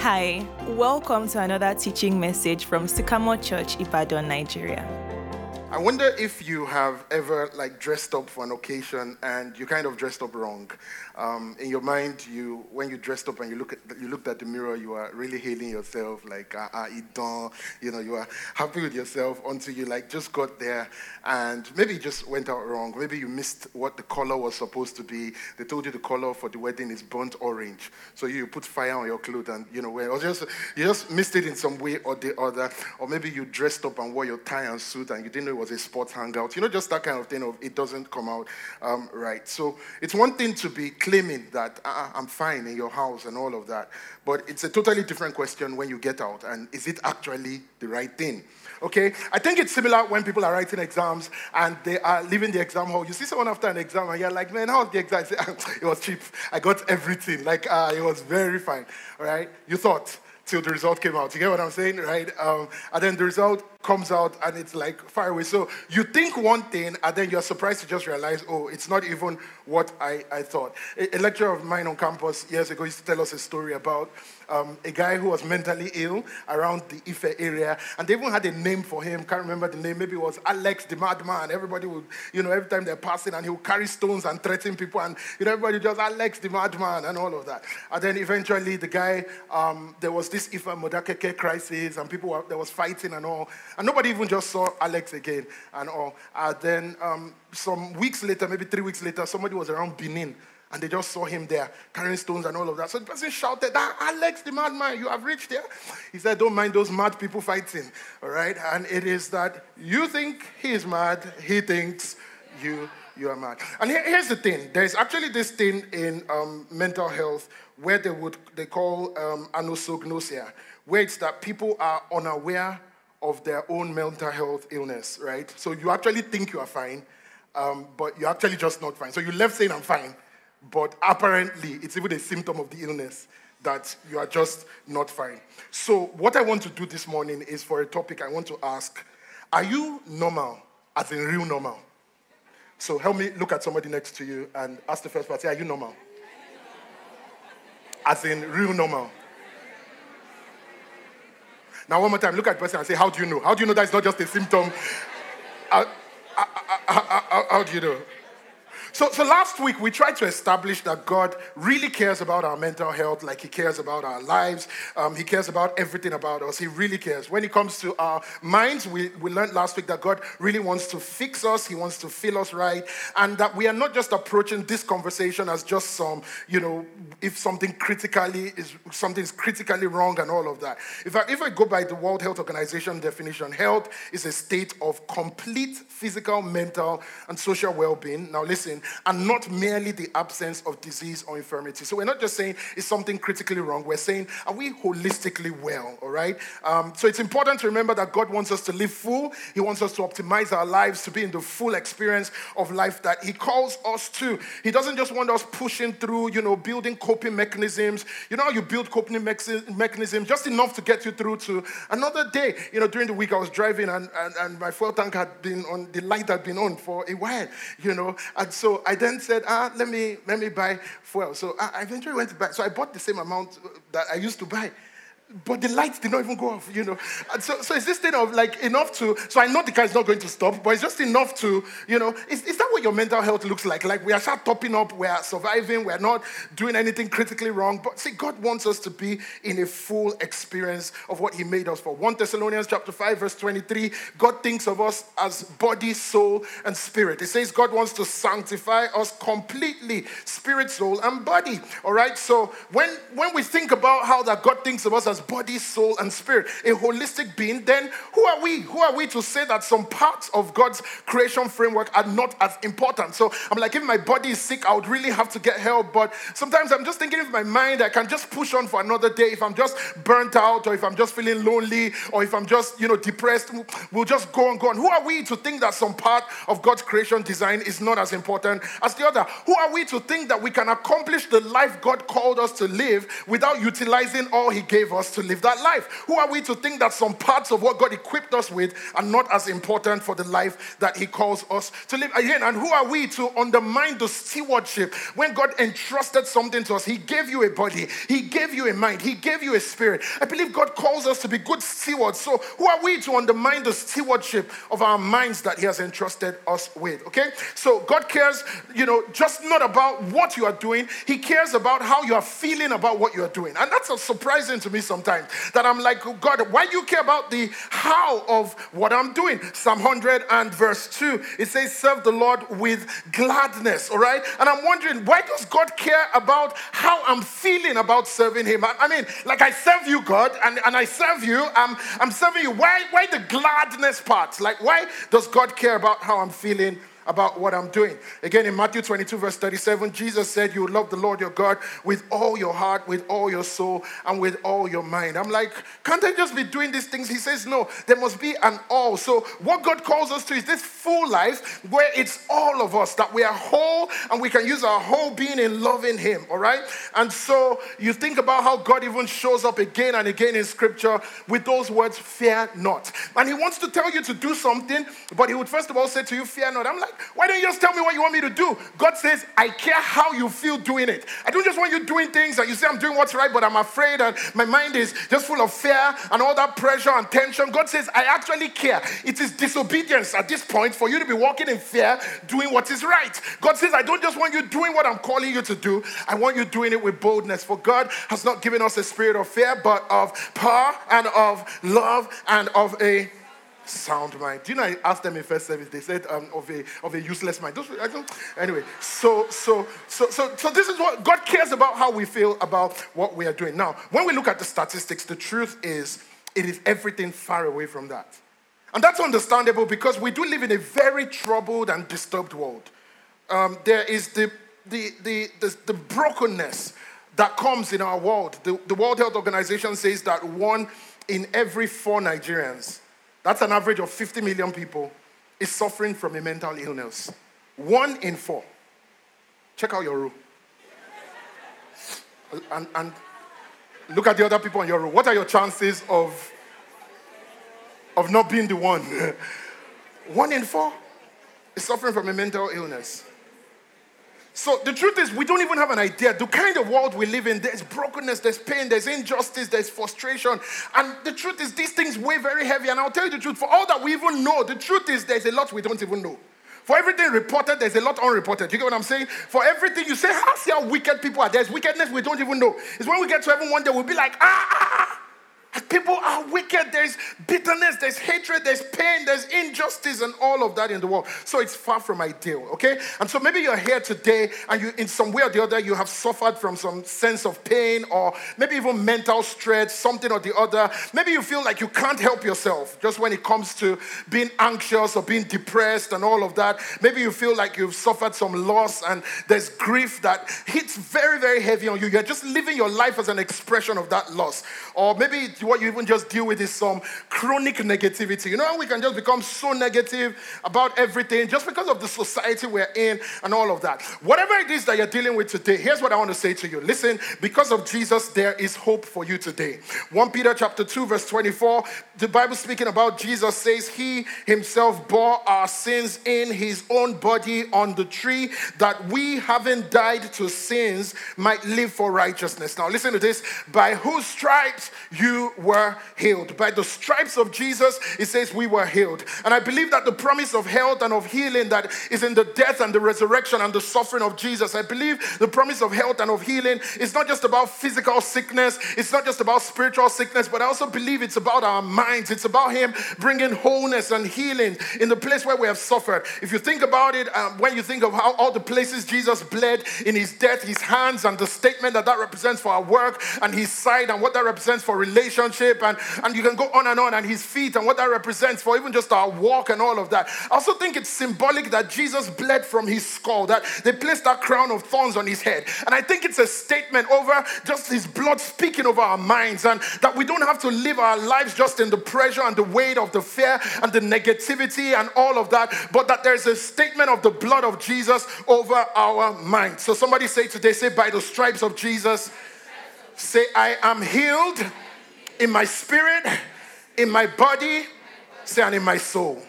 Hi, welcome to another teaching message from Sycamore Church, Ibadan, Nigeria. I wonder if you have ever like dressed up for an occasion and you kind of dressed up wrong. Um, in your mind, you when you dressed up and you look at you looked at the mirror, you are really hailing yourself like ah uh, uh, you know, you are happy with yourself until you like just got there and maybe it just went out wrong. Maybe you missed what the color was supposed to be. They told you the color for the wedding is burnt orange, so you put fire on your clothes and you know, or just you just missed it in some way or the other, or maybe you dressed up and wore your tie and suit and you didn't know was a sports hangout. You know, just that kind of thing of it doesn't come out um, right. So it's one thing to be claiming that uh, I'm fine in your house and all of that, but it's a totally different question when you get out. And is it actually the right thing? Okay, I think it's similar when people are writing exams and they are leaving the exam hall. You see someone after an exam and you're like, man, how was the exam? Say, it was cheap. I got everything. Like, uh, it was very fine. All right, you thought till the result came out. You get what I'm saying, right? Um, and then the result comes out and it's like far away. So you think one thing and then you're surprised to just realize, oh, it's not even what I, I thought. A, a lecturer of mine on campus years ago used to tell us a story about um, a guy who was mentally ill around the Ife area, and they even had a name for him. Can't remember the name. Maybe it was Alex the Madman. Everybody would, you know, every time they're passing, and he would carry stones and threaten people, and you know, everybody just Alex the Madman and all of that. And then eventually, the guy, um, there was this Ife Modakeke crisis, and people were, there was fighting and all, and nobody even just saw Alex again and all. And then um, some weeks later, maybe three weeks later, somebody was around Benin and they just saw him there carrying stones and all of that. So the person shouted, that Alex, the madman, you have reached there. He said, Don't mind those mad people fighting. All right? And it is that you think he is mad, he thinks you you are mad. And here, here's the thing: there's actually this thing in um, mental health where they would they call um, anosognosia, where it's that people are unaware of their own mental health illness, right? So you actually think you are fine, um, but you're actually just not fine. So you left saying I'm fine, but apparently it's even a symptom of the illness that you are just not fine. So, what I want to do this morning is for a topic I want to ask Are you normal, as in real normal? So, help me look at somebody next to you and ask the first person Are you normal? As in real normal. Now, one more time, look at the person and say, How do you know? How do you know that's not just a symptom? How do you know? So, so last week we tried to establish that God really cares about our mental health, like He cares about our lives. Um, he cares about everything about us. He really cares. When it comes to our minds, we, we learned last week that God really wants to fix us. He wants to feel us right, and that we are not just approaching this conversation as just some, you know, if something critically is something is critically wrong and all of that. If I, if I go by the World Health Organization definition, health is a state of complete physical, mental, and social well-being. Now, listen and not merely the absence of disease or infirmity. So we're not just saying it's something critically wrong, we're saying, are we holistically well, all right? Um, so it's important to remember that God wants us to live full, He wants us to optimize our lives to be in the full experience of life that He calls us to. He doesn't just want us pushing through, you know, building coping mechanisms. You know how you build coping mechanisms just enough to get you through to another day. You know, during the week I was driving and, and, and my fuel tank had been on, the light had been on for a while, you know, and so so I then said, ah, let me let me buy fuel. So I eventually went to buy. So I bought the same amount that I used to buy but the lights did not even go off, you know. And so, so it's this thing of like enough to, so I know the car is not going to stop, but it's just enough to, you know, is, is that what your mental health looks like? Like we are start topping up, we are surviving, we're not doing anything critically wrong. But see, God wants us to be in a full experience of what He made us for. 1 Thessalonians chapter 5, verse 23, God thinks of us as body, soul, and spirit. It says God wants to sanctify us completely, spirit, soul, and body. All right. So when when we think about how that God thinks of us as body, soul, and spirit, a holistic being, then who are we? Who are we to say that some parts of God's creation framework are not as important? So I'm like, if my body is sick, I would really have to get help. But sometimes I'm just thinking if my mind, I can just push on for another day. If I'm just burnt out, or if I'm just feeling lonely, or if I'm just, you know, depressed, we'll just go on, go on. Who are we to think that some part of God's creation design is not as important as the other? Who are we to think that we can accomplish the life God called us to live without utilizing all He gave us? To live that life? Who are we to think that some parts of what God equipped us with are not as important for the life that He calls us to live? Again, and who are we to undermine the stewardship when God entrusted something to us? He gave you a body, He gave you a mind, He gave you a spirit. I believe God calls us to be good stewards. So, who are we to undermine the stewardship of our minds that He has entrusted us with? Okay? So, God cares, you know, just not about what you are doing, He cares about how you are feeling about what you are doing. And that's surprising to me sometimes that I'm like, oh, God, why you care about the how of what I'm doing? Psalm 100 and verse 2, it says, Serve the Lord with gladness, all right? And I'm wondering, why does God care about how I'm feeling about serving Him? I, I mean, like I serve you, God, and, and I serve you, I'm, I'm serving you. Why, why the gladness part? Like, why does God care about how I'm feeling about what I'm doing. Again, in Matthew 22, verse 37, Jesus said, You love the Lord your God with all your heart, with all your soul, and with all your mind. I'm like, Can't I just be doing these things? He says, No, there must be an all. So, what God calls us to is this full life where it's all of us, that we are whole and we can use our whole being in loving Him, all right? And so, you think about how God even shows up again and again in Scripture with those words, Fear not. And He wants to tell you to do something, but He would first of all say to you, Fear not. I'm like, why don't you just tell me what you want me to do? God says, I care how you feel doing it. I don't just want you doing things and you say, I'm doing what's right, but I'm afraid and my mind is just full of fear and all that pressure and tension. God says, I actually care. It is disobedience at this point for you to be walking in fear, doing what is right. God says, I don't just want you doing what I'm calling you to do, I want you doing it with boldness. For God has not given us a spirit of fear, but of power and of love and of a sound mind. Do you know I asked them in first service, they said um, of a of a useless mind. Those, I don't, anyway, so so so so so this is what God cares about how we feel about what we are doing. Now, when we look at the statistics, the truth is it is everything far away from that. And that's understandable because we do live in a very troubled and disturbed world. Um, there is the, the, the, the, the brokenness that comes in our world. The, the World Health Organization says that one in every four Nigerians that's an average of 50 million people, is suffering from a mental illness. One in four. Check out your row. And, and look at the other people in your row. What are your chances of, of not being the one? one in four is suffering from a mental illness. So the truth is, we don't even have an idea. The kind of world we live in, there's brokenness, there's pain, there's injustice, there's frustration. And the truth is, these things weigh very heavy. And I'll tell you the truth, for all that we even know, the truth is, there's a lot we don't even know. For everything reported, there's a lot unreported. You get what I'm saying? For everything you say, how see how wicked people are. There's wickedness we don't even know. It's when we get to heaven one day, we'll be like, ah, ah, ah. People are wicked. There's bitterness, there's hatred, there's pain, there's injustice, and all of that in the world. So it's far from ideal, okay? And so maybe you're here today and you, in some way or the other, you have suffered from some sense of pain or maybe even mental stress, something or the other. Maybe you feel like you can't help yourself just when it comes to being anxious or being depressed and all of that. Maybe you feel like you've suffered some loss and there's grief that hits very, very heavy on you. You're just living your life as an expression of that loss. Or maybe what you even just deal with is some chronic negativity. You know, we can just become so negative about everything just because of the society we're in and all of that. Whatever it is that you're dealing with today, here's what I want to say to you. Listen, because of Jesus, there is hope for you today. 1 Peter chapter 2, verse 24, the Bible speaking about Jesus says, He himself bore our sins in his own body on the tree, that we, having died to sins, might live for righteousness. Now, listen to this. By whose stripes you were healed. By the stripes of Jesus, it says we were healed. And I believe that the promise of health and of healing that is in the death and the resurrection and the suffering of Jesus, I believe the promise of health and of healing is not just about physical sickness, it's not just about spiritual sickness, but I also believe it's about our minds. It's about Him bringing wholeness and healing in the place where we have suffered. If you think about it, um, when you think of how all the places Jesus bled in His death, His hands, and the statement that that represents for our work, and His side, and what that represents for relationship relationship, and, and you can go on and on, and his feet and what that represents for even just our walk and all of that. I also think it's symbolic that Jesus bled from his skull, that they placed that crown of thorns on his head. And I think it's a statement over just his blood speaking over our minds, and that we don't have to live our lives just in the pressure and the weight of the fear and the negativity and all of that, but that there's a statement of the blood of Jesus over our minds. So somebody say today, say, by the stripes of Jesus, say, I am healed in my spirit, in my body, and in my soul.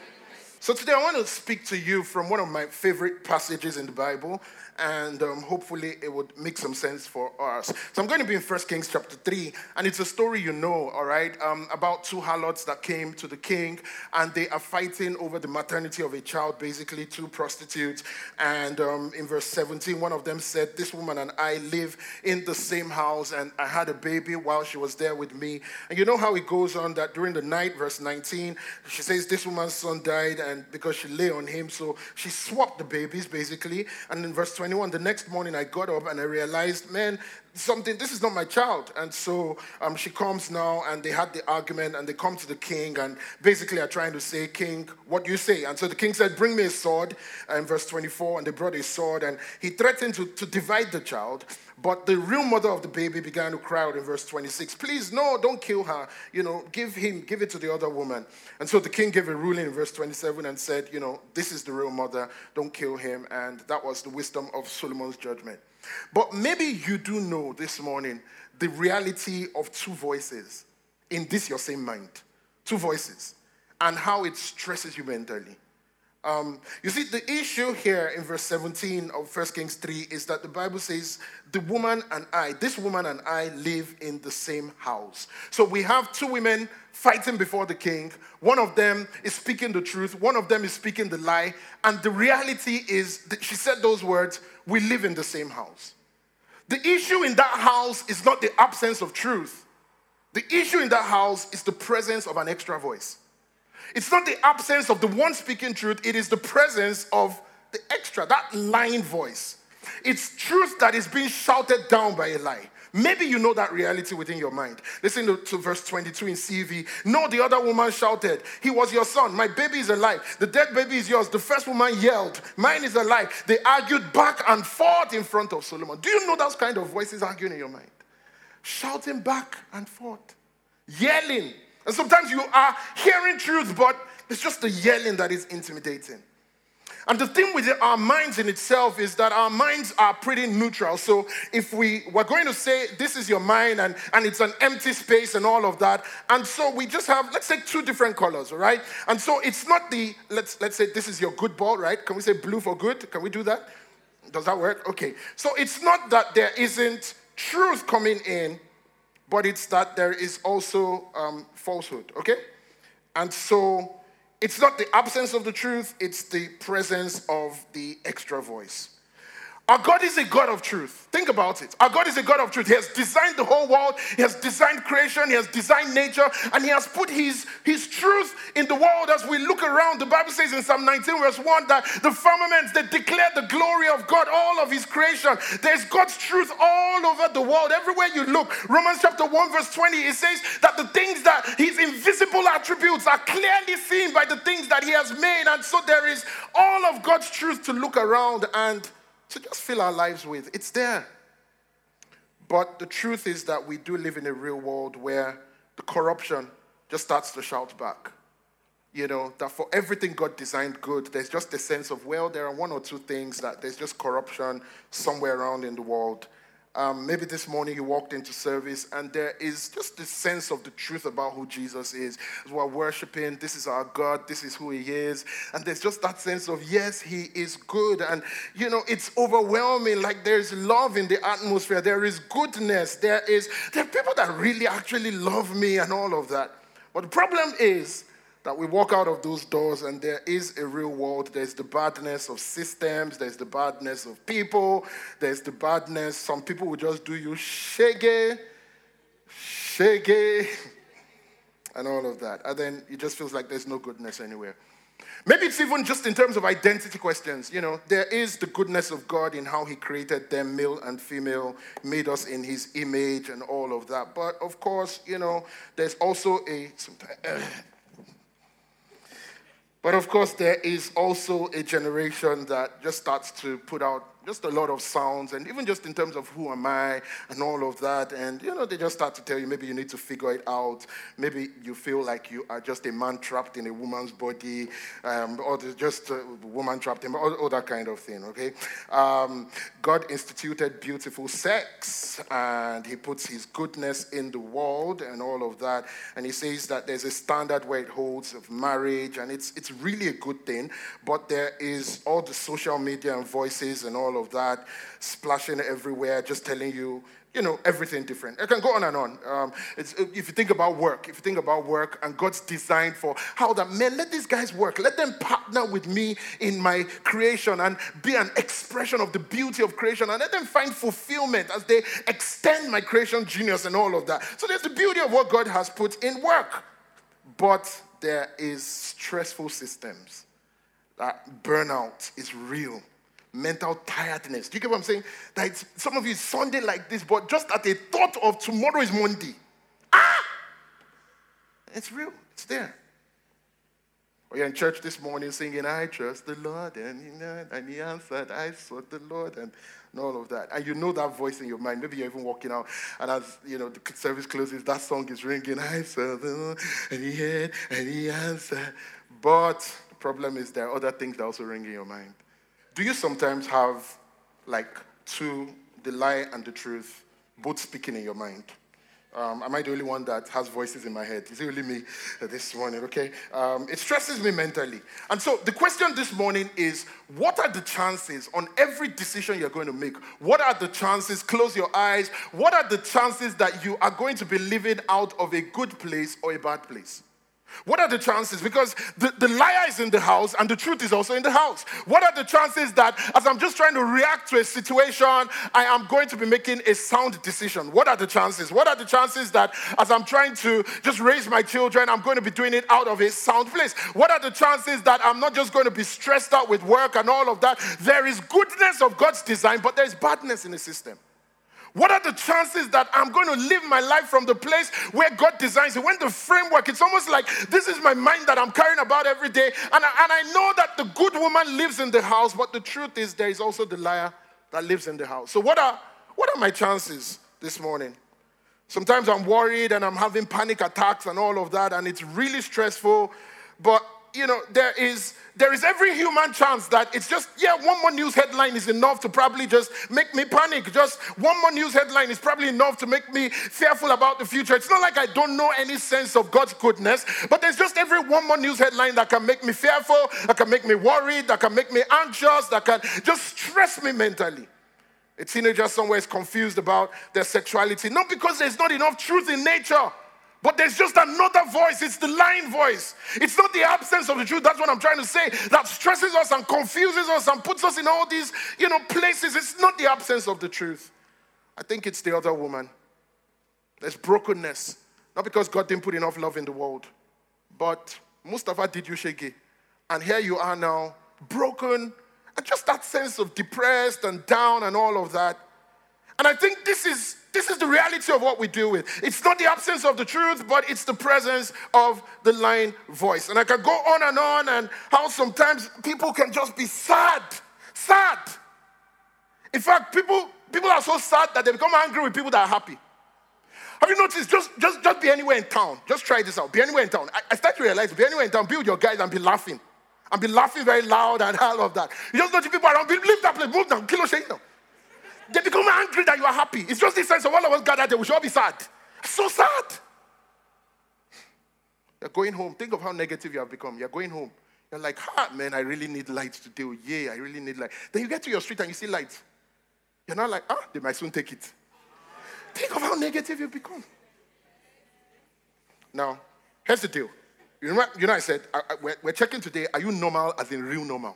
So today I want to speak to you from one of my favorite passages in the Bible, and um, hopefully it would make some sense for us. So I'm going to be in 1 Kings chapter 3, and it's a story you know, all right, um, about two harlots that came to the king, and they are fighting over the maternity of a child, basically, two prostitutes. And um, in verse 17, one of them said, This woman and I live in the same house, and I had a baby while she was there with me. And you know how it goes on that during the night, verse 19, she says, This woman's son died, and because she lay on him, so she swapped the babies, basically. And in verse 21, the next morning I got up and I realized, man, something, this is not my child. And so um, she comes now and they had the argument and they come to the king and basically are trying to say, King, what do you say? And so the king said, Bring me a sword. In verse 24, and they brought a sword and he threatened to, to divide the child. But the real mother of the baby began to cry out in verse 26, Please, no, don't kill her. You know, give him, give it to the other woman. And so the king gave a ruling in verse 27 and said, You know, this is the real mother, don't kill him. And that was the wisdom of Solomon's judgment. But maybe you do know this morning the reality of two voices in this your same mind. Two voices. And how it stresses you mentally. Um, you see, the issue here in verse 17 of 1 Kings 3 is that the Bible says, The woman and I, this woman and I live in the same house. So we have two women fighting before the king. One of them is speaking the truth, one of them is speaking the lie. And the reality is, that she said those words, We live in the same house. The issue in that house is not the absence of truth, the issue in that house is the presence of an extra voice. It's not the absence of the one speaking truth, it is the presence of the extra, that lying voice. It's truth that is being shouted down by a lie. Maybe you know that reality within your mind. Listen to, to, verse 22 in CEV. No, the other woman shouted, He was your son. My baby is alive. The dead baby is yours. The first woman yelled, Mine is alive. They argued back and forth in front of Solomon. Do you know those kind of voices arguing in your mind? Shouting back and forth, yelling. And sometimes you are hearing truth, but it's just the yelling that is intimidating. And the thing with our minds in itself is that our minds are pretty neutral. So if we were going to say, this is your mind and, and it's an empty space and all of that, and so we just have, let's say, two different colors, all right? And so it's not the, let's, let's say this is your good ball, right? Can we say blue for good? Can we do that? Does that work? Okay. So it's not that there isn't truth coming in, but it's that there is also um, falsehood, okay? And so it's not the absence of the truth, it's the presence of the extra voice. Our God is a God of truth. Think about it. Our God is a God of truth. He has designed the whole world, He has designed creation, He has designed nature, and He has put His, his truth in the world as we look around. The Bible says in Psalm 19, verse 1, that the firmaments that declare the glory of God, all of His creation. There's God's truth all over the world, everywhere you look. Romans chapter 1, verse 20, it says that the things that His invisible attributes are clearly seen by the things that He has made. And so there is all of God's truth to look around and to just fill our lives with. It's there. But the truth is that we do live in a real world where the corruption just starts to shout back. You know, that for everything God designed good, there's just a sense of, well, there are one or two things that there's just corruption somewhere around in the world. Um, maybe this morning you walked into service and there is just this sense of the truth about who Jesus is. We're worshiping, this is our God, this is who He is. And there's just that sense of, yes, He is good. And, you know, it's overwhelming. Like there's love in the atmosphere, there is goodness, there is, there are people that really actually love me and all of that. But the problem is, that we walk out of those doors and there is a real world. There's the badness of systems, there's the badness of people, there's the badness. Some people will just do you shaggy, shaggy, and all of that. And then it just feels like there's no goodness anywhere. Maybe it's even just in terms of identity questions. You know, there is the goodness of God in how He created them, male and female, made us in His image and all of that. But of course, you know, there's also a. But of course, there is also a generation that just starts to put out just a lot of sounds, and even just in terms of who am I and all of that. And, you know, they just start to tell you maybe you need to figure it out. Maybe you feel like you are just a man trapped in a woman's body, um, or just a woman trapped in, all, all that kind of thing, okay? Um, God instituted beautiful sex, and He puts His goodness in the world and all of that. And He says that there's a standard where it holds of marriage, and it's, it's really a good thing. But there is all the social media and voices and all all of that, splashing everywhere, just telling you, you know, everything different. I can go on and on. Um, if you think about work, if you think about work and God's design for how that, man, let these guys work. Let them partner with me in my creation and be an expression of the beauty of creation and let them find fulfillment as they extend my creation genius and all of that. So there's the beauty of what God has put in work. But there is stressful systems. That burnout is real mental tiredness. Do you get what I'm saying? That some of you Sunday like this, but just at the thought of tomorrow is Monday. Ah! It's real. It's there. Or you're in church this morning singing, I trust the Lord, and he, and he answered, I sought the Lord, and, and all of that. And you know that voice in your mind. Maybe you're even walking out, and as you know, the service closes, that song is ringing, I sought the Lord, and he heard, and he answered. But the problem is there are other things that also ring in your mind. Do you sometimes have like two, the lie and the truth, both speaking in your mind? Um, am I the only one that has voices in my head? Is it really me this morning? Okay. Um, it stresses me mentally. And so the question this morning is what are the chances on every decision you're going to make? What are the chances? Close your eyes. What are the chances that you are going to be living out of a good place or a bad place? What are the chances? Because the, the liar is in the house and the truth is also in the house. What are the chances that as I'm just trying to react to a situation, I am going to be making a sound decision? What are the chances? What are the chances that as I'm trying to just raise my children, I'm going to be doing it out of a sound place? What are the chances that I'm not just going to be stressed out with work and all of that? There is goodness of God's design, but there's badness in the system. What are the chances that I'm going to live my life from the place where God designs it? When the framework, it's almost like this is my mind that I'm carrying about every day. And I, and I know that the good woman lives in the house, but the truth is there is also the liar that lives in the house. So, what are, what are my chances this morning? Sometimes I'm worried and I'm having panic attacks and all of that, and it's really stressful. But you know, there is there is every human chance that it's just, yeah, one more news headline is enough to probably just make me panic. Just one more news headline is probably enough to make me fearful about the future. It's not like I don't know any sense of God's goodness, but there's just every one more news headline that can make me fearful, that can make me worried, that can make me anxious, that can just stress me mentally. A teenager somewhere is confused about their sexuality, not because there's not enough truth in nature but there's just another voice. It's the lying voice. It's not the absence of the truth. That's what I'm trying to say. That stresses us and confuses us and puts us in all these, you know, places. It's not the absence of the truth. I think it's the other woman. There's brokenness. Not because God didn't put enough love in the world, but Mustafa did you shaggy. And here you are now, broken, and just that sense of depressed and down and all of that. And I think this is this is the reality of what we deal with. It's not the absence of the truth, but it's the presence of the lying voice. And I can go on and on, and how sometimes people can just be sad. Sad. In fact, people, people are so sad that they become angry with people that are happy. Have you noticed? Just, just, just be anywhere in town. Just try this out. Be anywhere in town. I, I start to realize, be anywhere in town, be with your guys and be laughing. And be laughing very loud and all of that. You just notice people around, leave that place, move down, kilo shake now. They become angry that you are happy. It's just this sense of all of us gathered there, we should all be sad. So sad. You're going home. Think of how negative you have become. You're going home. You're like, ah, man, I really need light today. Yeah, I really need light. Then you get to your street and you see light. You're not like, ah, they might soon take it. Think of how negative you've become. Now, here's the deal. You know, you know I said, I, I, we're, we're checking today, are you normal as in real normal?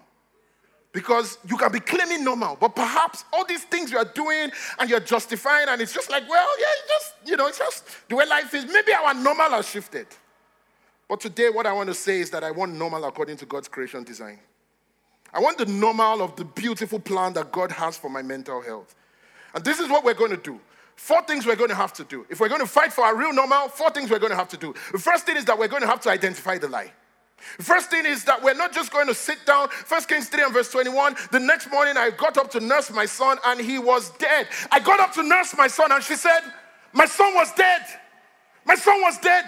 Because you can be claiming normal, but perhaps all these things you are doing and you're justifying, and it's just like, well, yeah, just, you know, it's just the way life is. Maybe our normal has shifted. But today, what I want to say is that I want normal according to God's creation design. I want the normal of the beautiful plan that God has for my mental health. And this is what we're going to do. Four things we're going to have to do. If we're going to fight for our real normal, four things we're going to have to do. The first thing is that we're going to have to identify the lie. First thing is that we're not just going to sit down. First Kings 3 and verse 21. The next morning I got up to nurse my son and he was dead. I got up to nurse my son and she said, My son was dead. My son was dead.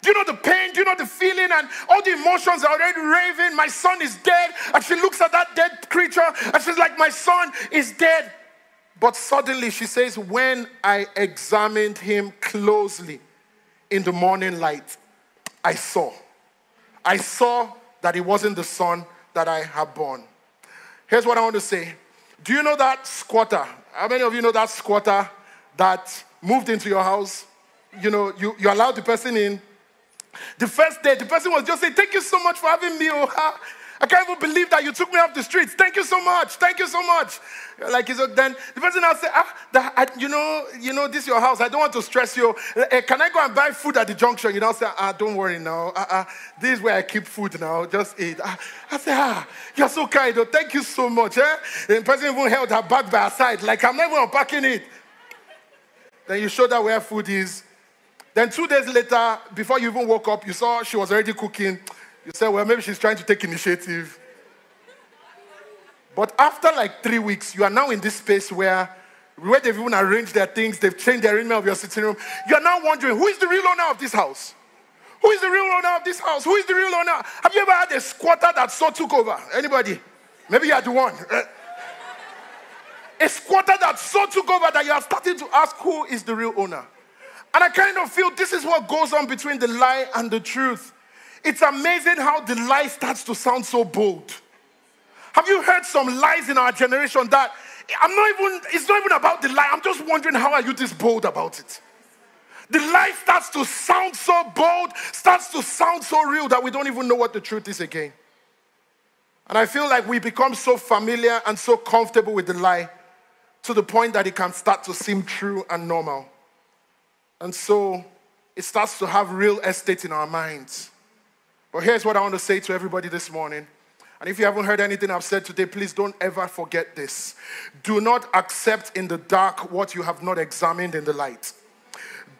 Do you know the pain? Do you know the feeling? And all the emotions are already raving. My son is dead. And she looks at that dead creature and she's like, My son is dead. But suddenly she says, When I examined him closely in the morning light, I saw I saw that it wasn't the son that I had born. Here's what I want to say. Do you know that squatter? How many of you know that squatter that moved into your house? You know, you, you allowed the person in. The first day, the person was just saying, Thank you so much for having me. Oh, I can't even believe that you took me off the streets. Thank you so much. Thank you so much. Like so then the person now say, ah, the, I, you know, you know, this is your house. I don't want to stress you. Uh, can I go and buy food at the junction? You know, say, ah, don't worry now. Ah, ah, this is where I keep food now. Just eat. Ah, I say, ah, you're so kind. Oh, thank you so much. Eh? The person even held her bag by her side, like I'm never unpacking it. Then you show that where food is. Then two days later, before you even woke up, you saw she was already cooking. You say, well, maybe she's trying to take initiative. But after like three weeks, you are now in this space where, where they've even arranged their things, they've changed the arrangement of your sitting room. You are now wondering, who is the real owner of this house? Who is the real owner of this house? Who is the real owner? Have you ever had a squatter that so took over? Anybody? Maybe you the one. Uh, a squatter that so took over that you are starting to ask who is the real owner. And I kind of feel this is what goes on between the lie and the truth. It's amazing how the lie starts to sound so bold. Have you heard some lies in our generation that I'm not even, it's not even about the lie. I'm just wondering how are you this bold about it? The lie starts to sound so bold, starts to sound so real that we don't even know what the truth is again. And I feel like we become so familiar and so comfortable with the lie to the point that it can start to seem true and normal. And so it starts to have real estate in our minds. But here's what I want to say to everybody this morning. And if you haven't heard anything I've said today, please don't ever forget this. Do not accept in the dark what you have not examined in the light.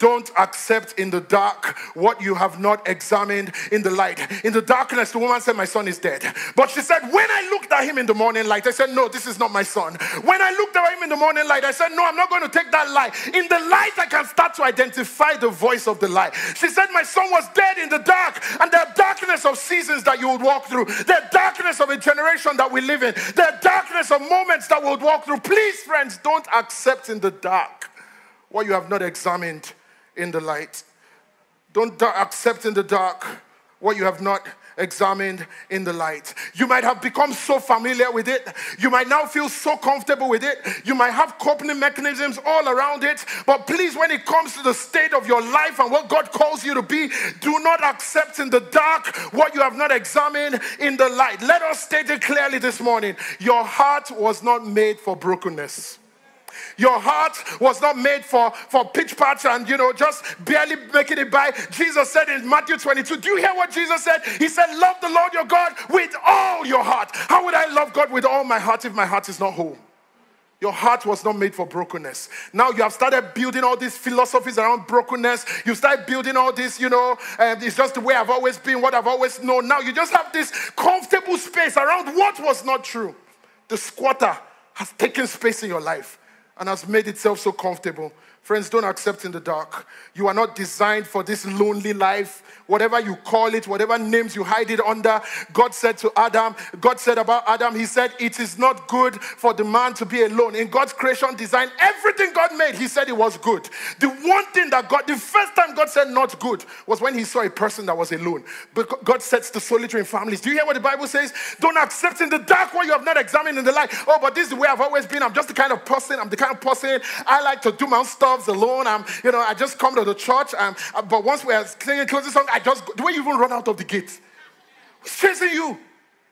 Don't accept in the dark what you have not examined in the light. In the darkness, the woman said, My son is dead. But she said, When I looked at him in the morning light, I said, No, this is not my son. When I looked at him in the morning light, I said, No, I'm not going to take that lie. In the light, I can start to identify the voice of the lie. She said, My son was dead in the dark, and the darkness of seasons that you would walk through, the darkness of a generation that we live in, the darkness of moments that we would walk through. Please, friends, don't accept in the dark what you have not examined in the light. Don't accept in the dark what you have not examined in the light. You might have become so familiar with it. You might now feel so comfortable with it. You might have coping mechanisms all around it. But please, when it comes to the state of your life and what God calls you to be, do not accept in the dark what you have not examined in the light. Let us state it clearly this morning. Your heart was not made for brokenness. Your heart was not made for, for pitch patch and, you know, just barely making it by. Jesus said in Matthew 22, do you hear what Jesus said? He said, Love the Lord your God with all your heart. How would I love God with all my heart if my heart is not whole? Your heart was not made for brokenness. Now you have started building all these philosophies around brokenness. You start building all this, you know, and it's just the way I've always been, what I've always known. Now you just have this comfortable space around what was not true. The squatter has taken space in your life and has made itself so comfortable. Friends, don't accept in the dark. You are not designed for this lonely life. Whatever you call it, whatever names you hide it under, God said to Adam, God said about Adam, He said, It is not good for the man to be alone. In God's creation design, everything God made, He said it was good. The one thing that God, the first time God said not good was when He saw a person that was alone. But God sets the solitary in families. Do you hear what the Bible says? Don't accept in the dark what you have not examined in the light. Oh, but this is the way I've always been. I'm just the kind of person, I'm the kind of person I like to do my own stuff alone. I'm, you know, I just come to the church. Um, but once we're singing closing song, I just, way you even run out of the gate. Who's chasing you?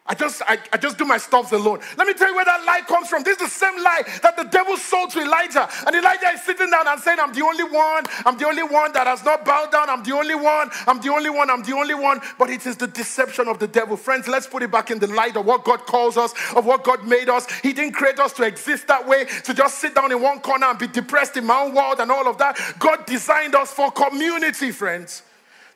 I just, I, I just do my stuffs alone. Let me tell you where that lie comes from. This is the same lie that the devil sold to Elijah. And Elijah is sitting down and saying, I'm the only one, I'm the only one that has not bowed down, I'm the only one, I'm the only one, I'm the only one. But it is the deception of the devil. Friends, let's put it back in the light of what God calls us, of what God made us. He didn't create us to exist that way, to just sit down in one corner and be depressed in my own world and all of that. God designed us for community, friends.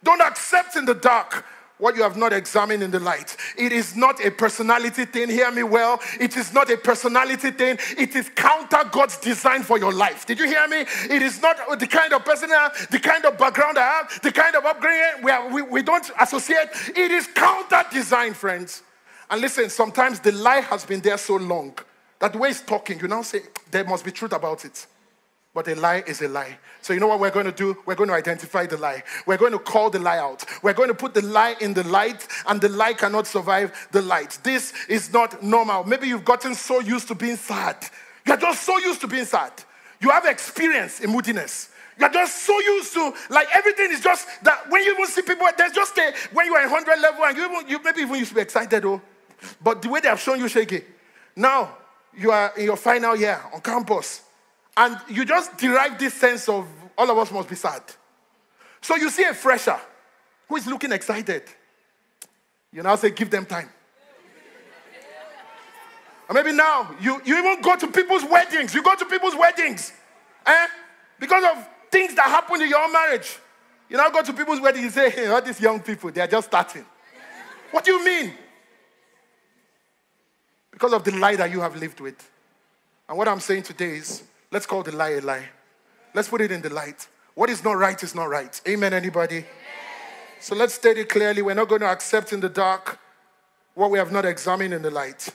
Don't accept in the dark what you have not examined in the light. It is not a personality thing, hear me well. It is not a personality thing. It is counter God's design for your life. Did you hear me? It is not the kind of person I have, the kind of background I have, the kind of upbringing where we, we don't associate. It is counter design, friends. And listen, sometimes the lie has been there so long that the way it's talking, you now say, there must be truth about it. But a lie is a lie. So, you know what we're going to do? We're going to identify the lie. We're going to call the lie out. We're going to put the lie in the light, and the lie cannot survive the light. This is not normal. Maybe you've gotten so used to being sad. You're just so used to being sad. You have experience in moodiness. You're just so used to, like, everything is just that when you even see people, there's just a, when you are in 100 level and you, even, you maybe even used to be excited, oh. But the way they have shown you shaky. Now, you are in your final year on campus and you just derive this sense of all of us must be sad. So you see a fresher who is looking excited. You now say, give them time. or maybe now you, you even go to people's weddings. You go to people's weddings. Eh? Because of things that happen in your marriage. You now go to people's weddings and say, hey, all these young people, they are just starting. what do you mean? Because of the lie that you have lived with. And what I'm saying today is Let's call the lie a lie. Let's put it in the light. What is not right is not right. Amen, anybody? Amen. So let's state it clearly. We're not going to accept in the dark what we have not examined in the light.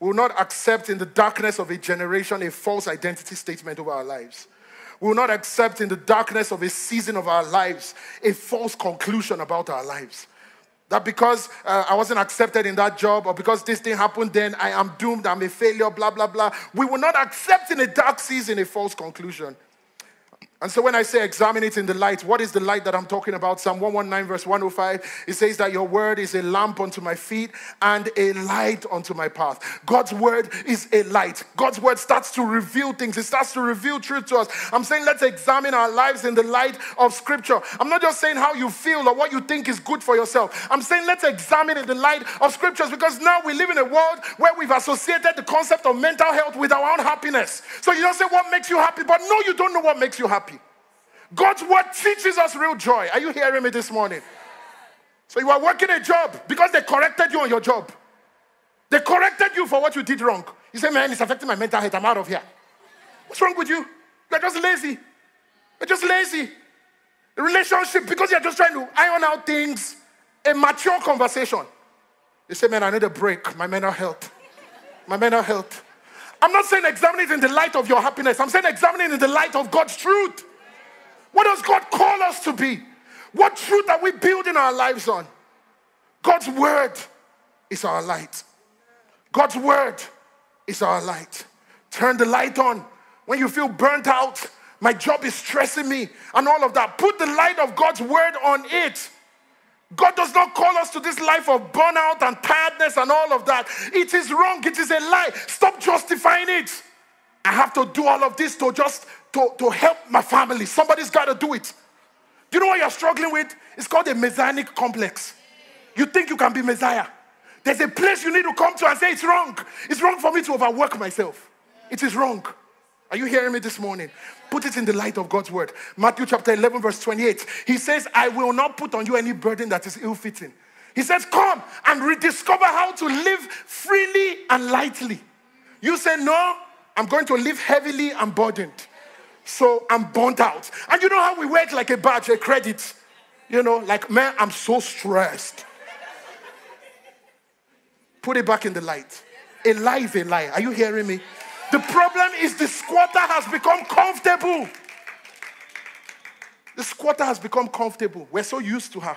We will not accept in the darkness of a generation a false identity statement over our lives. We will not accept in the darkness of a season of our lives a false conclusion about our lives. That because uh, I wasn't accepted in that job or because this thing happened, then I am doomed, I'm a failure, blah, blah, blah. We will not accept in a dark season a false conclusion. And so when I say examine it in the light, what is the light that I'm talking about? Psalm 119, verse 105, it says that your word is a lamp unto my feet and a light unto my path. God's word is a light. God's word starts to reveal things, it starts to reveal truth to us. I'm saying let's examine our lives in the light of scripture. I'm not just saying how you feel or what you think is good for yourself. I'm saying let's examine in the light of scriptures because now we live in a world where we've associated the concept of mental health with our own happiness. So you don't say what makes you happy, but no, you don't know what makes you happy. God's word teaches us real joy. Are you hearing me this morning? So you are working a job because they corrected you on your job. They corrected you for what you did wrong. You say, man, it's affecting my mental health. I'm out of here. What's wrong with you? You're just lazy. You're just lazy. A relationship, because you're just trying to iron out things, a mature conversation. You say, man, I need a break. My mental health. My mental health. I'm not saying examine it in the light of your happiness. I'm saying examine it in the light of God's truth. What does God call us to be? What truth are we building our lives on? God's word is our light. God's word is our light. Turn the light on. When you feel burnt out, my job is stressing me, and all of that, put the light of God's word on it. God does not call us to this life of burnout and tiredness and all of that. It is wrong. It is a lie. Stop justifying it. I have to do all of this to just to, to help my family. Somebody's got to do it. Do you know what you're struggling with? It's called a messianic complex. You think you can be Messiah. There's a place you need to come to and say, It's wrong. It's wrong for me to overwork myself. It is wrong. Are you hearing me this morning? Put it in the light of God's word. Matthew chapter 11, verse 28. He says, I will not put on you any burden that is ill fitting. He says, Come and rediscover how to live freely and lightly. You say, No, I'm going to live heavily and burdened. So I'm burnt out. And you know how we work like a badge, a credit. You know, like, man, I'm so stressed. Put it back in the light. A lie is a lie. Are you hearing me? The problem is the squatter has become comfortable. The squatter has become comfortable. We're so used to her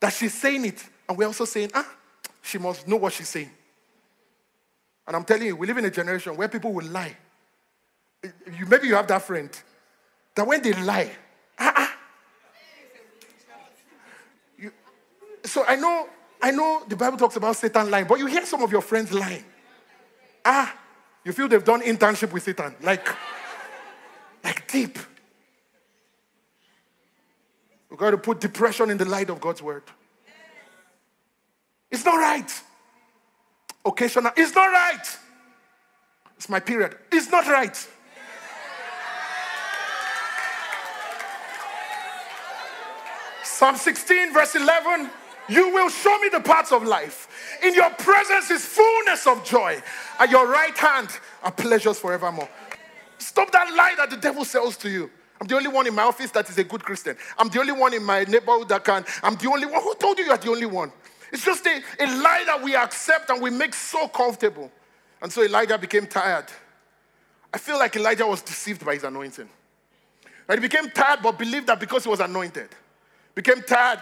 that she's saying it, and we're also saying, ah, she must know what she's saying. And I'm telling you, we live in a generation where people will lie you, maybe you have that friend that when they lie, ah, ah, you, so I know, I know the Bible talks about Satan lying, but you hear some of your friends lying. Ah, you feel they've done internship with Satan, like, like deep. We've got to put depression in the light of God's word. It's not right. Occasional, it's not right. It's my period. It's not right. Psalm 16, verse 11. You will show me the paths of life. In your presence is fullness of joy. At your right hand are pleasures forevermore. Stop that lie that the devil sells to you. I'm the only one in my office that is a good Christian. I'm the only one in my neighborhood that can. I'm the only one. Who told you you are the only one? It's just a, a lie that we accept and we make so comfortable. And so Elijah became tired. I feel like Elijah was deceived by his anointing. And he became tired, but believed that because he was anointed, became tired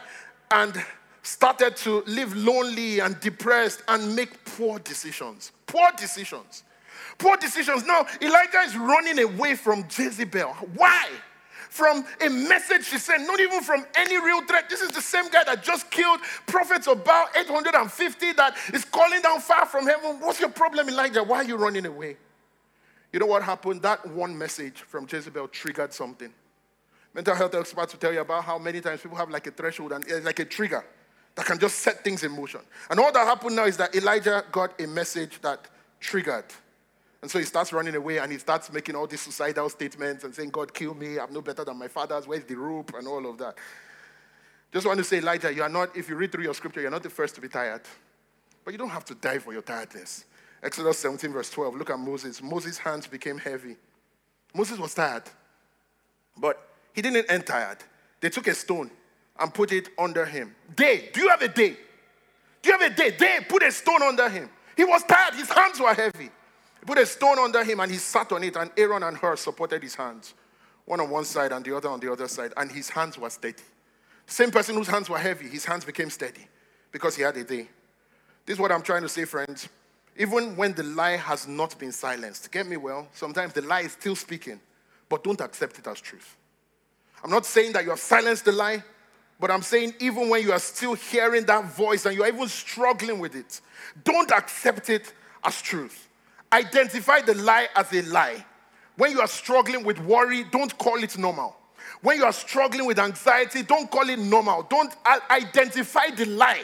and started to live lonely and depressed and make poor decisions. Poor decisions. Poor decisions. Now, Elijah is running away from Jezebel. Why? From a message she sent, not even from any real threat. This is the same guy that just killed prophets about 850 that is calling down fire from heaven. What's your problem, Elijah? Why are you running away? You know what happened? That one message from Jezebel triggered something. Mental health experts will tell you about how many times people have like a threshold and it's like a trigger that can just set things in motion. And all that happened now is that Elijah got a message that triggered. And so he starts running away and he starts making all these suicidal statements and saying, God, kill me. I'm no better than my fathers. Where's the rope? And all of that. Just want to say, Elijah, you are not, if you read through your scripture, you're not the first to be tired. But you don't have to die for your tiredness. Exodus 17, verse 12. Look at Moses. Moses' hands became heavy. Moses was tired, but he didn't end tired. They took a stone and put it under him. Day, do you have a day? Do you have a day? They put a stone under him. He was tired, his hands were heavy. He put a stone under him and he sat on it, and Aaron and Hur supported his hands, one on one side and the other on the other side, and his hands were steady. Same person whose hands were heavy, his hands became steady because he had a day. This is what I'm trying to say, friends. Even when the lie has not been silenced, get me well, sometimes the lie is still speaking, but don't accept it as truth. I'm not saying that you have silenced the lie, but I'm saying even when you are still hearing that voice and you're even struggling with it, don't accept it as truth. Identify the lie as a lie. When you are struggling with worry, don't call it normal. When you are struggling with anxiety, don't call it normal. Don't identify the lie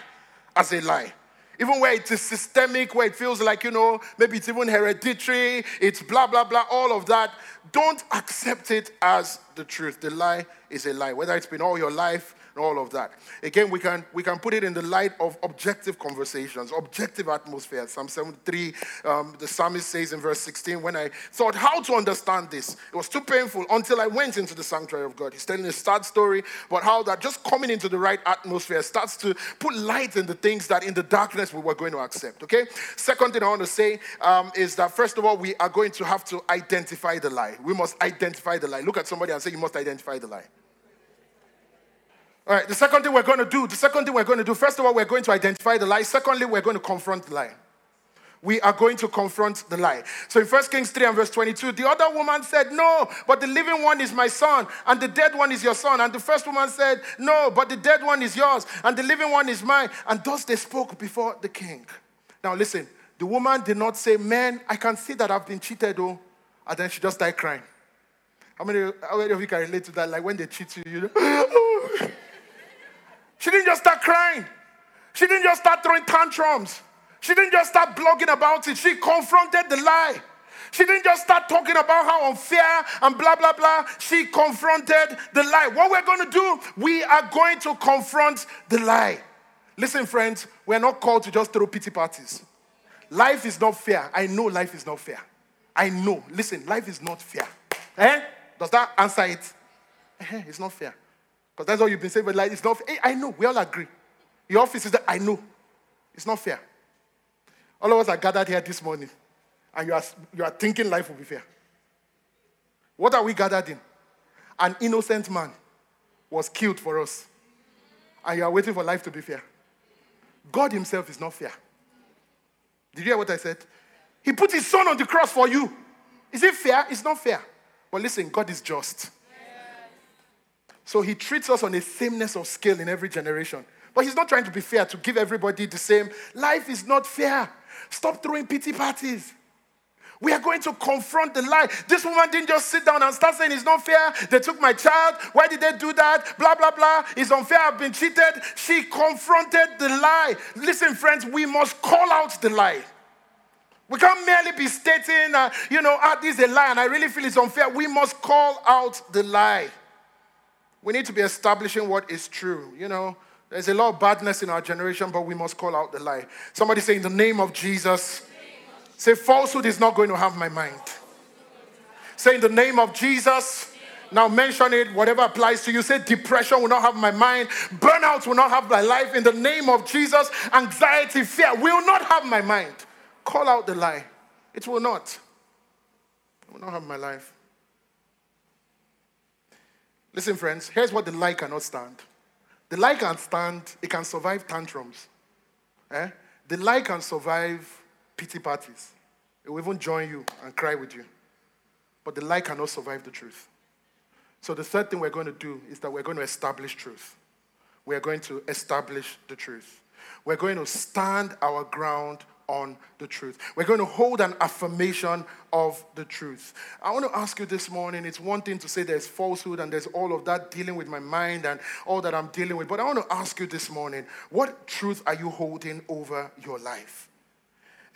as a lie. Even where it is systemic, where it feels like, you know, maybe it's even hereditary, it's blah, blah, blah, all of that. Don't accept it as the truth. The lie is a lie. Whether it's been all your life, and all of that. Again, we can, we can put it in the light of objective conversations, objective atmosphere. Psalm 73, um, the psalmist says in verse 16, when I thought how to understand this, it was too painful until I went into the sanctuary of God. He's telling a sad story about how that just coming into the right atmosphere starts to put light in the things that in the darkness we were going to accept. Okay? Second thing I want to say um, is that first of all, we are going to have to identify the lie. We must identify the lie. Look at somebody and say, You must identify the lie. All right, the second thing we're going to do, the second thing we're going to do, first of all, we're going to identify the lie. Secondly, we're going to confront the lie. We are going to confront the lie. So in 1 Kings 3 and verse 22, the other woman said, No, but the living one is my son, and the dead one is your son. And the first woman said, No, but the dead one is yours, and the living one is mine. And thus they spoke before the king. Now listen, the woman did not say, Man, I can see that I've been cheated, oh. And then she just started crying. How many, how many of you can relate to that? Like when they cheat you, you know? She didn't just start crying. She didn't just start throwing tantrums. She didn't just start blogging about it. She confronted the lie. She didn't just start talking about how unfair and blah, blah, blah. She confronted the lie. What we're going to do, we are going to confront the lie. Listen, friends, we're not called to just throw pity parties. Life is not fair. I know life is not fair. I know. Listen, life is not fair. Eh? Does that answer it? Eh, it's not fair. Because that's all you've been saying, but like, it's not fair. I know, we all agree. Your office is that I know. It's not fair. All of us are gathered here this morning, and you are, you are thinking life will be fair. What are we gathered in? An innocent man was killed for us, and you are waiting for life to be fair. God Himself is not fair. Did you hear what I said? He put His Son on the cross for you. Is it fair? It's not fair. But listen, God is just. So he treats us on a sameness of scale in every generation. But he's not trying to be fair to give everybody the same. Life is not fair. Stop throwing pity parties. We are going to confront the lie. This woman didn't just sit down and start saying it's not fair. They took my child. Why did they do that? Blah, blah, blah. It's unfair. I've been cheated. She confronted the lie. Listen, friends, we must call out the lie. We can't merely be stating, uh, you know, ah, this is a lie and I really feel it's unfair. We must call out the lie. We need to be establishing what is true. You know, There's a lot of badness in our generation, but we must call out the lie. Somebody say, In the name of Jesus, say, falsehood is not going to have my mind. Say, In the name of Jesus, now mention it, whatever applies to you. Say, depression will not have my mind, burnout will not have my life. In the name of Jesus, anxiety, fear will not have my mind. Call out the lie. It will not. It will not have my life. Listen, friends, here's what the lie cannot stand. The lie can stand, it can survive tantrums. Eh? The lie can survive pity parties. It will even join you and cry with you. But the lie cannot survive the truth. So the third thing we're going to do is that we're going to establish truth. We're going to establish the truth. We're going to stand our ground on the truth. We're going to hold an affirmation of the truth. I want to ask you this morning it's one thing to say there's falsehood and there's all of that dealing with my mind and all that I'm dealing with, but I want to ask you this morning what truth are you holding over your life?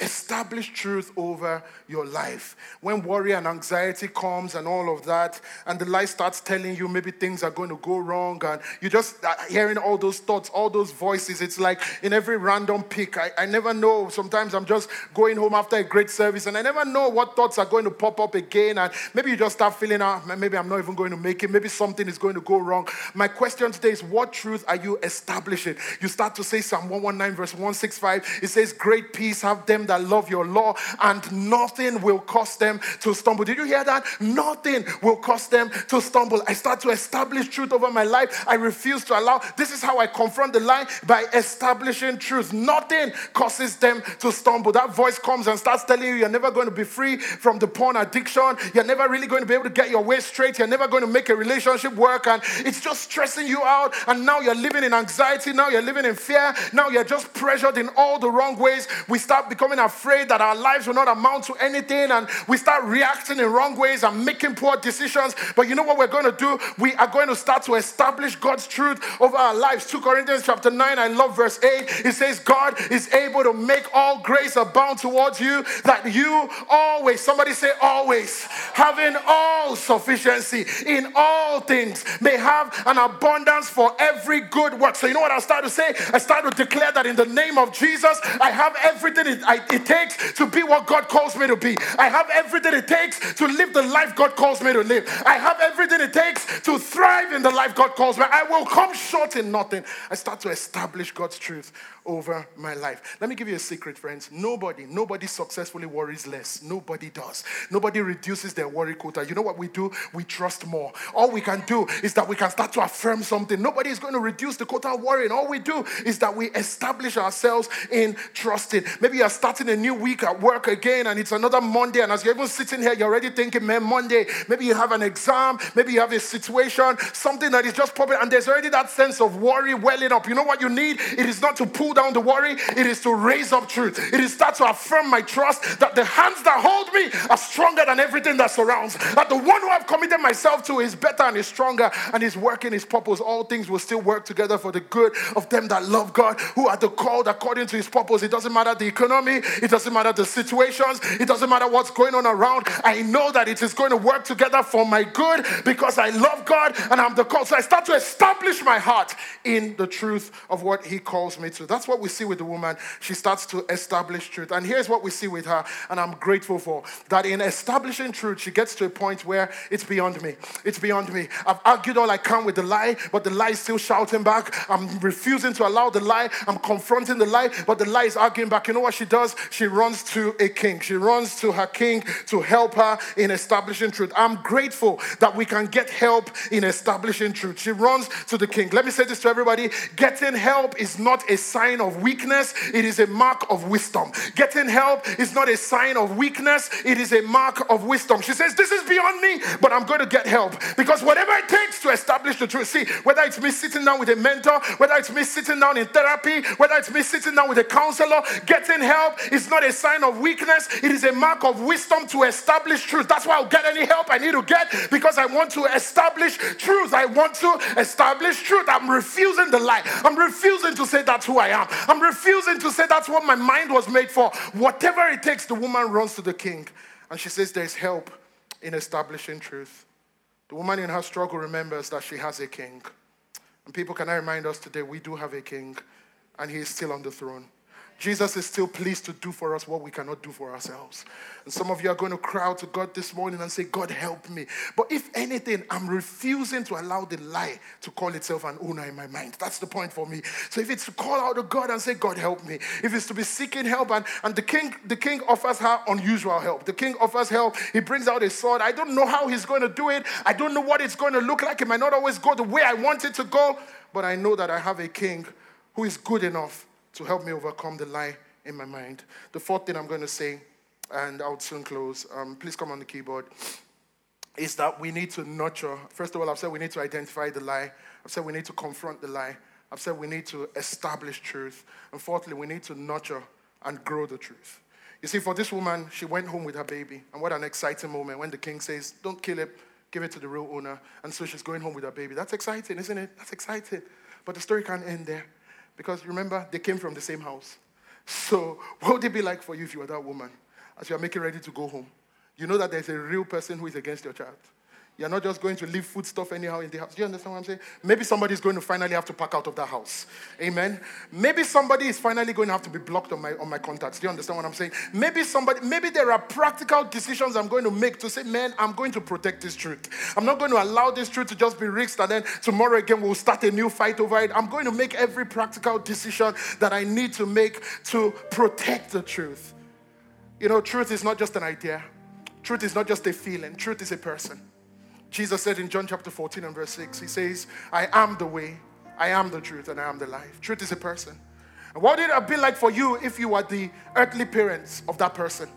Establish truth over your life. When worry and anxiety comes and all of that, and the life starts telling you maybe things are going to go wrong, and you just hearing all those thoughts, all those voices. It's like in every random pick. I, I never know. Sometimes I'm just going home after a great service, and I never know what thoughts are going to pop up again. And maybe you just start feeling, ah, maybe I'm not even going to make it. Maybe something is going to go wrong. My question today is, what truth are you establishing? You start to say Psalm 119, verse 165. It says, Great peace have them that love your law, and nothing will cause them to stumble. Did you hear that? Nothing will cause them to stumble. I start to establish truth over my life. I refuse to allow. This is how I confront the lie by establishing truth. Nothing causes them to stumble. That voice comes and starts telling you you're never going to be free from the porn addiction. You're never really going to be able to get your way straight. You're never going to make a relationship work. And it's just stressing you out. And now you're living in anxiety. Now you're living in fear. Now you're just pressured in all the wrong ways. We start becoming afraid afraid that our lives will not amount to anything and we start reacting in wrong ways and making poor decisions. But you know what we're going to do? We are going to start to establish God's truth over our lives. 2 Corinthians chapter 9, I love verse 8. It says, God is able to make all grace abound towards you, that you always, somebody say always, having all sufficiency in all things, may have an abundance for every good work. So you know what I start to say? I start to declare that in the name of Jesus, I have everything I, it takes to be what God calls me to be. I have everything it takes to live the life God calls me to live. I have everything it takes to thrive in the life God calls me. I will come short in nothing. I start to establish God's truth over my life. Let me give you a secret, friends. Nobody, nobody successfully worries less. Nobody does. Nobody reduces their worry quota. You know what we do? We trust more. All we can do is that we can start to affirm something. Nobody is going to reduce the quota of worrying. All we do is that we establish ourselves in trusting. Maybe you're starting a new week at work again and it's another Monday. And as you're even sitting here, you're already thinking, man, Monday, maybe you have an exam, maybe you have a situation, something that is just popping, and there's already that sense of worry welling up. You know what you need? It is not to pull down the worry, it is to raise up truth. It is that to affirm my trust that the hands that hold me are stronger than everything that surrounds. That the one who I've committed myself to is better and is stronger and is working his purpose. All things will still work together for the good of them that love God, who are the called according to his purpose. It doesn't matter the economy, it doesn't matter the situations, it doesn't matter what's going on around. I know that it is going to work together for my good because I love God and I'm the called. So I start to establish my heart in the truth of what he calls me to. That's what we see with the woman. She starts to establish truth. And here's what we see with her, and I'm grateful for that in establishing truth, she gets to a point where it's beyond me. It's beyond me. I've argued all I can with the lie, but the lie is still shouting back. I'm refusing to allow the lie. I'm confronting the lie, but the lie is arguing back. You know what she does? She runs to a king. She runs to her king to help her in establishing truth. I'm grateful that we can get help in establishing truth. She runs to the king. Let me say this to everybody getting help is not a sign of weakness, it is a mark of wisdom. Getting help is not a sign of weakness, it is a mark of wisdom. She says, This is beyond me, but I'm going to get help because whatever it takes to establish the truth, see, whether it's me sitting down with a mentor, whether it's me sitting down in therapy, whether it's me sitting down with a counselor, getting help is not a sign of weakness, it is a mark of wisdom to establish truth. That's why I'll get any help I need to get because I want to establish truth. I want to establish truth. I'm refusing the lie. I'm refusing to say that's who I am. I'm refusing to say that's what my mind was made for. Whatever it takes, the woman runs to the king and she says, There's help in establishing truth. The woman in her struggle remembers that she has a king. And people, can I remind us today, we do have a king, and he is still on the throne. Jesus is still pleased to do for us what we cannot do for ourselves. And some of you are going to cry out to God this morning and say, God, help me. But if anything, I'm refusing to allow the lie to call itself an owner in my mind. That's the point for me. So if it's to call out to God and say, God, help me, if it's to be seeking help, and, and the king, the king offers her unusual help. The king offers help. He brings out a sword. I don't know how he's going to do it. I don't know what it's going to look like. It might not always go the way I want it to go, but I know that I have a king who is good enough to help me overcome the lie in my mind. The fourth thing I'm going to say, and I'll soon close, um, please come on the keyboard, is that we need to nurture. First of all, I've said we need to identify the lie. I've said we need to confront the lie. I've said we need to establish truth. And fourthly, we need to nurture and grow the truth. You see, for this woman, she went home with her baby. And what an exciting moment when the king says, Don't kill it, give it to the real owner. And so she's going home with her baby. That's exciting, isn't it? That's exciting. But the story can't end there. Because remember, they came from the same house. So, what would it be like for you if you were that woman as you are making ready to go home? You know that there's a real person who is against your child. You're not just going to leave food stuff anyhow in the house. Do you understand what I'm saying? Maybe somebody is going to finally have to pack out of that house. Amen. Maybe somebody is finally going to have to be blocked on my on my contacts. Do you understand what I'm saying? Maybe somebody, maybe there are practical decisions I'm going to make to say, man, I'm going to protect this truth. I'm not going to allow this truth to just be risked and then tomorrow again we'll start a new fight over it. I'm going to make every practical decision that I need to make to protect the truth. You know, truth is not just an idea. Truth is not just a feeling. Truth is a person. Jesus said in John chapter 14 and verse 6, He says, I am the way, I am the truth, and I am the life. Truth is a person. And what would it have been like for you if you were the earthly parents of that person?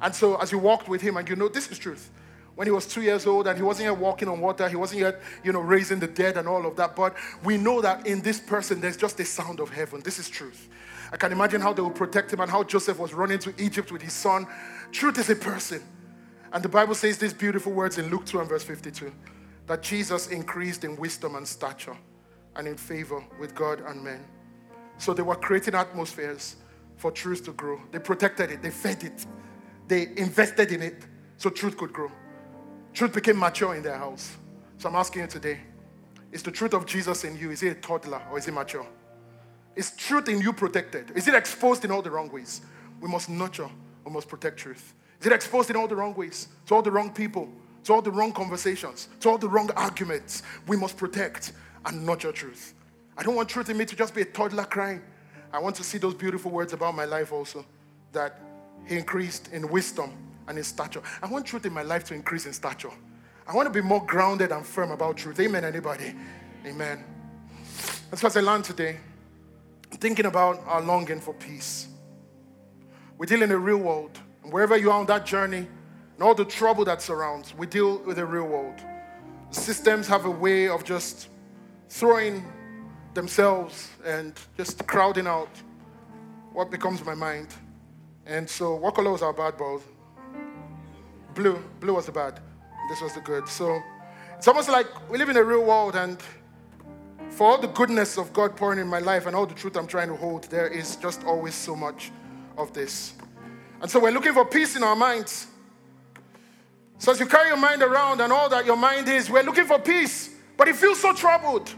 And so as you walked with him and you know this is truth. When he was two years old and he wasn't yet walking on water, he wasn't yet, you know, raising the dead and all of that. But we know that in this person there's just a sound of heaven. This is truth. I can imagine how they would protect him and how Joseph was running to Egypt with his son. Truth is a person. And the Bible says these beautiful words in Luke 2 and verse 52 that Jesus increased in wisdom and stature and in favor with God and men. So they were creating atmospheres for truth to grow. They protected it, they fed it, they invested in it so truth could grow. Truth became mature in their house. So I'm asking you today is the truth of Jesus in you, is it a toddler or is it mature? Is truth in you protected? Is it exposed in all the wrong ways? We must nurture, we must protect truth. It exposed in all the wrong ways, to all the wrong people, to all the wrong conversations, to all the wrong arguments? We must protect and nurture truth. I don't want truth in me to just be a toddler crying. I want to see those beautiful words about my life also that he increased in wisdom and in stature. I want truth in my life to increase in stature. I want to be more grounded and firm about truth. Amen, anybody? Amen. That's what I learned today. Thinking about our longing for peace. We deal in a real world wherever you are on that journey, and all the trouble that surrounds, we deal with the real world. The systems have a way of just throwing themselves and just crowding out what becomes my mind. And so, what color was our bad balls? Blue. Blue was the bad. This was the good. So, it's almost like we live in a real world, and for all the goodness of God pouring in my life and all the truth I'm trying to hold, there is just always so much of this. And so we're looking for peace in our minds. So as you carry your mind around and all that your mind is, we're looking for peace. But it feels so troubled.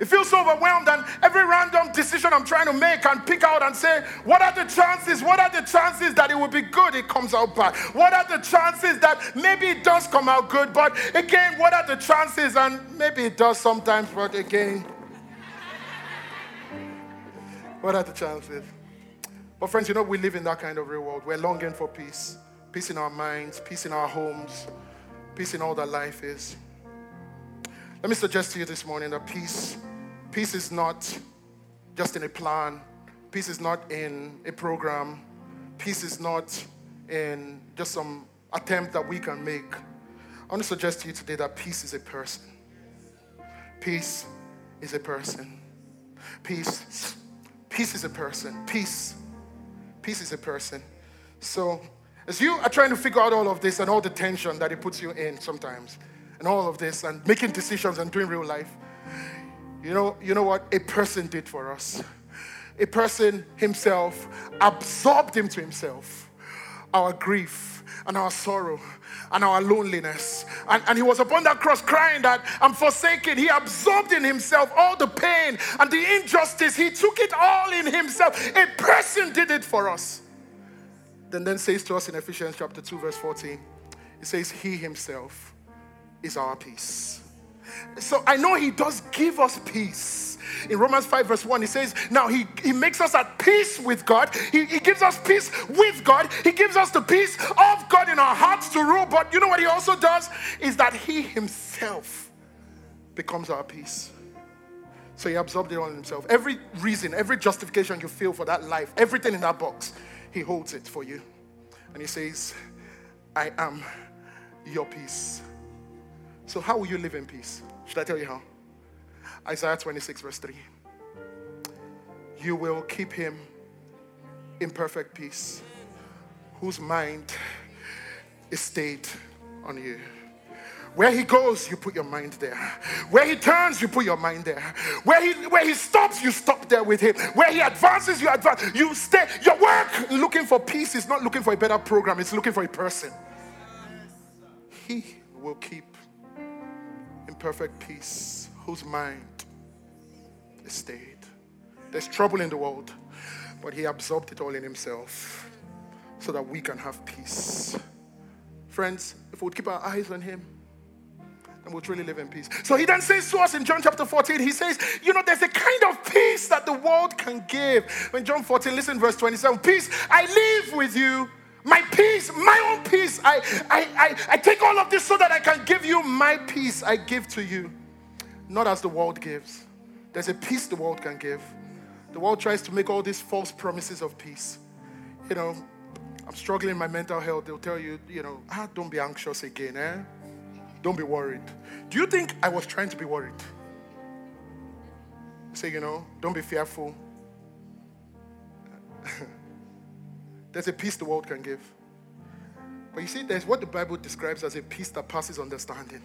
It feels so overwhelmed, and every random decision I'm trying to make and pick out and say, What are the chances? What are the chances that it will be good? It comes out bad. What are the chances that maybe it does come out good? But again, what are the chances? And maybe it does sometimes, but again, what are the chances? But, friends, you know, we live in that kind of real world. We're longing for peace peace in our minds, peace in our homes, peace in all that life is. Let me suggest to you this morning that peace, peace is not just in a plan, peace is not in a program, peace is not in just some attempt that we can make. I want to suggest to you today that peace is a person. Peace is a person. Peace, peace is a person. Peace Peace is a person. So, as you are trying to figure out all of this and all the tension that it puts you in sometimes, and all of this, and making decisions and doing real life, you know, you know what a person did for us. A person himself absorbed into himself, our grief and our sorrow and our loneliness. And, and he was upon that cross crying that I'm forsaken. He absorbed in himself all the pain and the injustice. He took it all in himself. A person did it for us. Then then says to us in Ephesians chapter 2, verse 14, it says, He himself is our peace. So I know he does give us peace. In Romans 5, verse 1, he says, Now he, he makes us at peace with God. He, he gives us peace with God. He gives us the peace of God in our hearts to rule. But you know what he also does? Is that he himself becomes our peace. So he absorbed it on himself. Every reason, every justification you feel for that life, everything in that box, he holds it for you. And he says, I am your peace. So, how will you live in peace? Should I tell you how? Isaiah 26, verse 3. You will keep him in perfect peace, whose mind is stayed on you. Where he goes, you put your mind there. Where he turns, you put your mind there. Where he where he stops, you stop there with him. Where he advances, you advance. You stay. Your work looking for peace is not looking for a better program, it's looking for a person. He will keep in perfect peace, whose mind is stayed. There's trouble in the world, but He absorbed it all in Himself so that we can have peace. Friends, if we would keep our eyes on Him, then we'll truly live in peace. So He then says to us in John chapter 14, He says, You know, there's a kind of peace that the world can give. When John 14, listen, verse 27 Peace I live with you my peace, my own peace. I, I, I, I take all of this so that I can give you my peace. I give to you, not as the world gives. There's a peace the world can give. The world tries to make all these false promises of peace. You know, I'm struggling in my mental health. They'll tell you, you know, ah, don't be anxious again, eh? Don't be worried. Do you think I was trying to be worried? Say, you know, don't be fearful. There's a peace the world can give. But you see, there's what the Bible describes as a peace that passes understanding.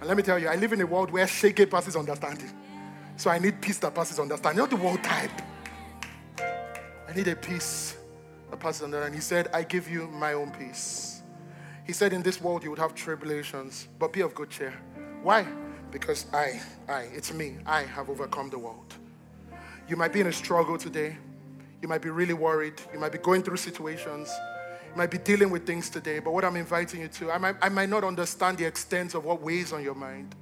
And let me tell you, I live in a world where shaking passes understanding. So I need peace that passes understanding, not the world type. I need a peace that passes understanding. And he said, I give you my own peace. He said, In this world you would have tribulations, but be of good cheer. Why? Because I, I, it's me, I have overcome the world. You might be in a struggle today. You might be really worried. You might be going through situations. You might be dealing with things today. But what I'm inviting you to, I might, I might not understand the extent of what weighs on your mind.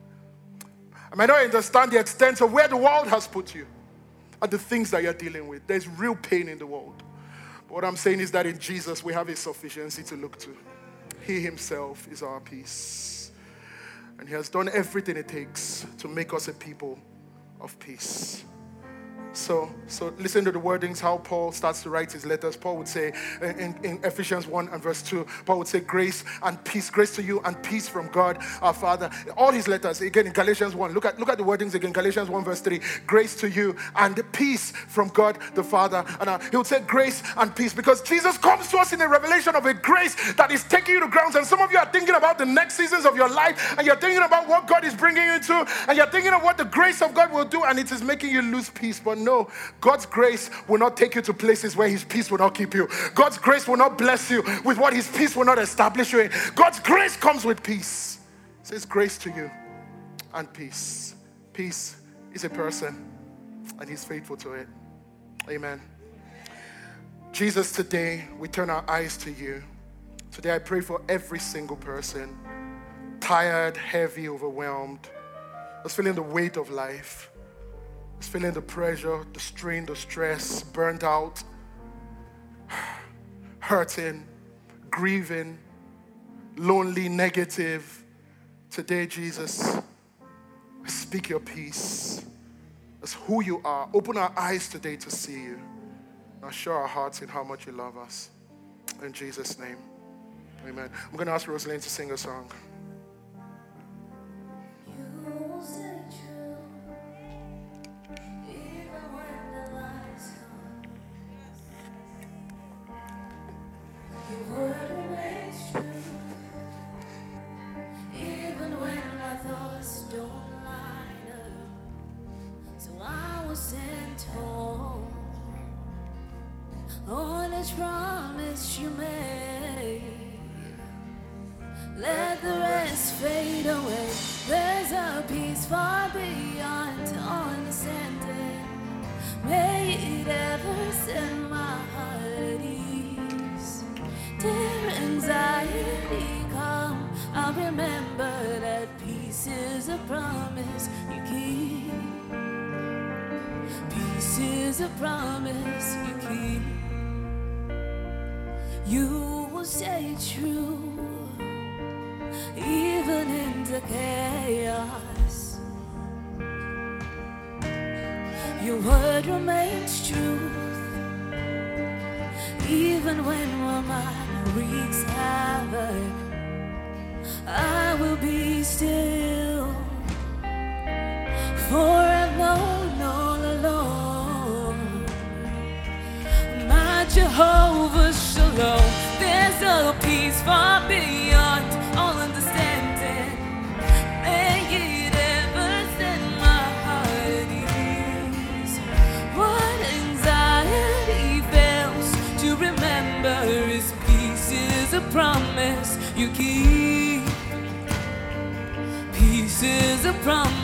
I might not understand the extent of where the world has put you and the things that you're dealing with. There's real pain in the world. But what I'm saying is that in Jesus, we have a sufficiency to look to. He Himself is our peace. And He has done everything it takes to make us a people of peace. So, so listen to the wordings, how Paul starts to write his letters. Paul would say in, in Ephesians 1 and verse 2, Paul would say, Grace and peace, grace to you and peace from God our Father. All his letters, again in Galatians 1, look at, look at the wordings again, Galatians 1 verse 3, grace to you and peace from God the Father. And uh, he would say grace and peace because Jesus comes to us in a revelation of a grace that is taking you to grounds. And some of you are thinking about the next seasons of your life and you're thinking about what God is bringing you to and you're thinking of what the grace of God will do and it is making you lose peace. But no, God's grace will not take you to places where His peace will not keep you. God's grace will not bless you with what His peace will not establish you in. God's grace comes with peace. It says grace to you and peace. Peace is a person, and He's faithful to it. Amen. Jesus, today we turn our eyes to you. Today I pray for every single person tired, heavy, overwhelmed, that's feeling the weight of life feeling the pressure, the strain, the stress, burnt out, hurting, grieving, lonely, negative. Today, Jesus, speak your peace. That's who you are. Open our eyes today to see you. Now show our hearts in how much you love us. In Jesus' name. Amen. I'm going to ask Rosalind to sing a song. Sent home. Word remains true, even when my wreaks havoc. I will be still, you keep. pieces of promise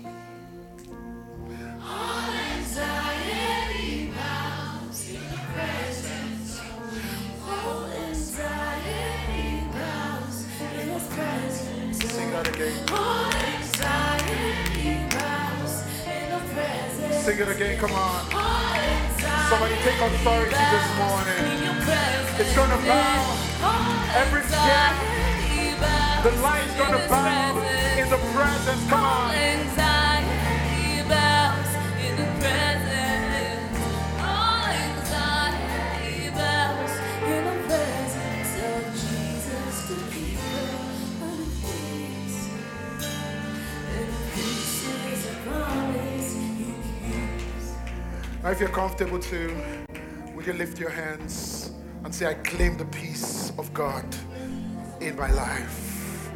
it again, come on. Somebody take authority this morning. It's gonna bow. Every fear, the light's gonna bow in the presence. Come on. Now, if you're comfortable to, would you lift your hands and say, I claim the peace of God in my life.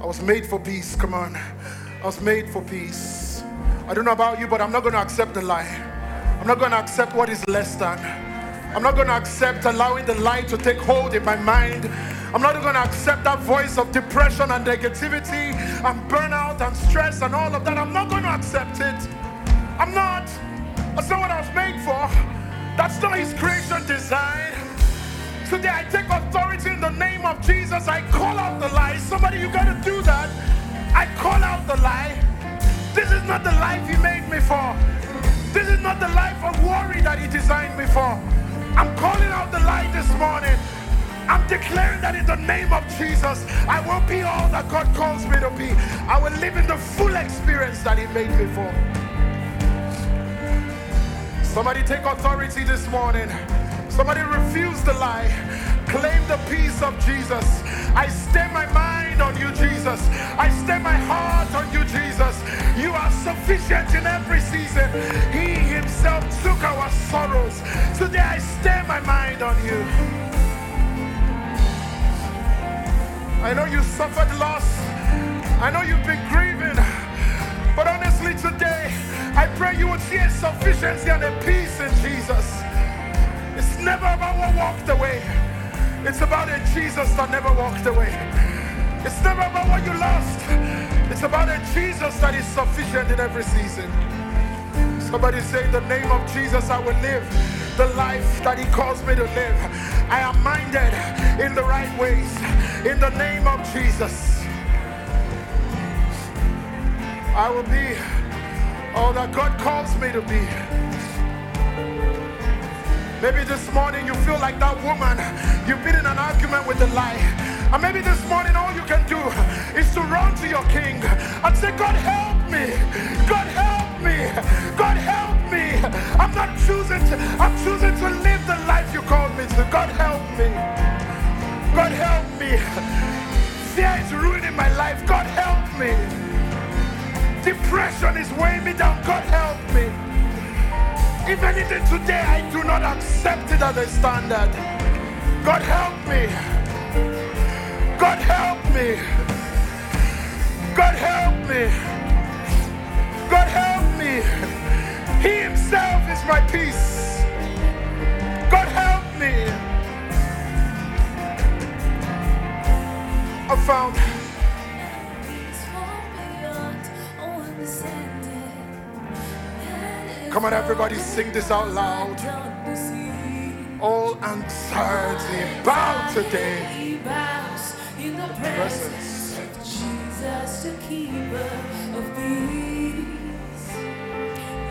I was made for peace. Come on. I was made for peace. I don't know about you, but I'm not going to accept the lie. I'm not going to accept what is less than. I'm not going to accept allowing the lie to take hold in my mind. I'm not going to accept that voice of depression and negativity and burnout and stress and all of that. I'm not going to accept it. I'm not. That's not what for. That's not His creation design. Today I take authority in the name of Jesus. I call out the lie. Somebody, you got to do that. I call out the lie. This is not the life He made me for. This is not the life of worry that He designed me for. I'm calling out the lie this morning. I'm declaring that in the name of Jesus, I will be all that God calls me to be. I will live in the full experience that He made me for. Somebody take authority this morning. Somebody refuse the lie. Claim the peace of Jesus. I stay my mind on you, Jesus. I stay my heart on you, Jesus. You are sufficient in every season. He himself took our sorrows. Today I stay my mind on you. I know you suffered loss. I know you've been grieving. But honestly, today, I pray you would see a sufficiency and a peace in Jesus. It's never about what walked away. It's about a Jesus that never walked away. It's never about what you lost. It's about a Jesus that is sufficient in every season. Somebody say, the name of Jesus, I will live the life that He calls me to live. I am minded in the right ways. In the name of Jesus, I will be all that God calls me to be. Maybe this morning you feel like that woman, you've been in an argument with the lie. And maybe this morning all you can do is to run to your king and say, God help me. God help me. God help me. I'm not choosing to, I'm choosing to live the life you called me to. God help me. God help me. Fear is ruining my life. God help me. Depression is weighing me down. God help me. If anything today, I do not accept it as a standard. God help me. God help me. God help me. God help me. He himself is my peace. God help me. I found Come on, everybody, sing this out loud. All anxiety bow today. in the presence of Jesus, the keeper of peace.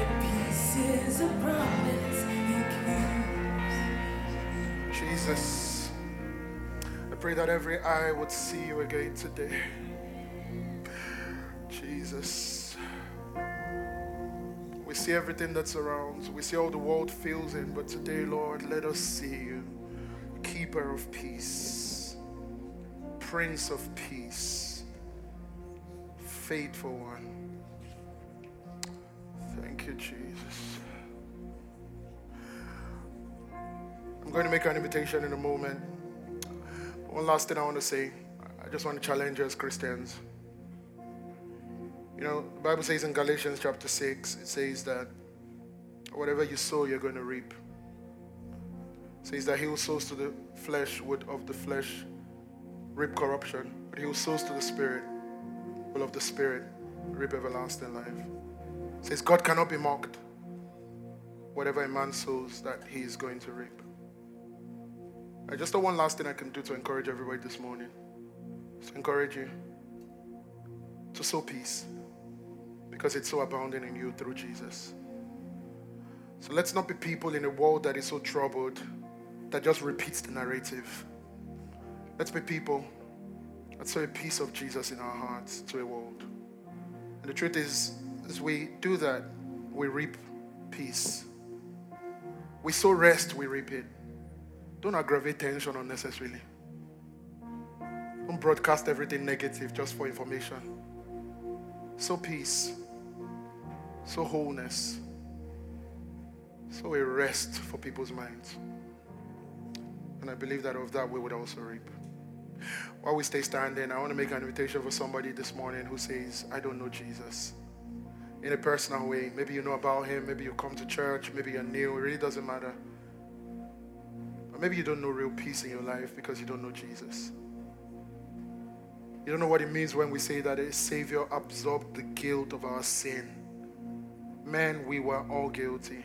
And peace is a promise he keeps. Jesus, I pray that every eye would see you again today. Jesus. See everything that surrounds. We see all the world feels in, but today, Lord, let us see you. Keeper of peace, Prince of peace, faithful one. Thank you, Jesus. I'm going to make an invitation in a moment. One last thing I want to say. I just want to challenge us Christians. You know, the Bible says in Galatians chapter 6, it says that whatever you sow, you're going to reap. It says that he who sows to the flesh would of the flesh reap corruption, but he who sows to the spirit will of the spirit reap everlasting life. It says God cannot be mocked. Whatever a man sows, that he is going to reap. I just the one last thing I can do to encourage everybody this morning. To encourage you to sow peace because it's so abounding in you through Jesus. So let's not be people in a world that is so troubled that just repeats the narrative. Let's be people that sow a peace of Jesus in our hearts to a world. And the truth is, as we do that, we reap peace. We sow rest, we reap it. Don't aggravate tension unnecessarily. Don't broadcast everything negative just for information. Sow peace sow wholeness, sow a rest for people's minds. And I believe that of that we would also reap. While we stay standing, I want to make an invitation for somebody this morning who says, I don't know Jesus. In a personal way. Maybe you know about him, maybe you come to church, maybe you're new, it really doesn't matter. But maybe you don't know real peace in your life because you don't know Jesus. You don't know what it means when we say that a Savior absorbed the guilt of our sin. Man, we were all guilty,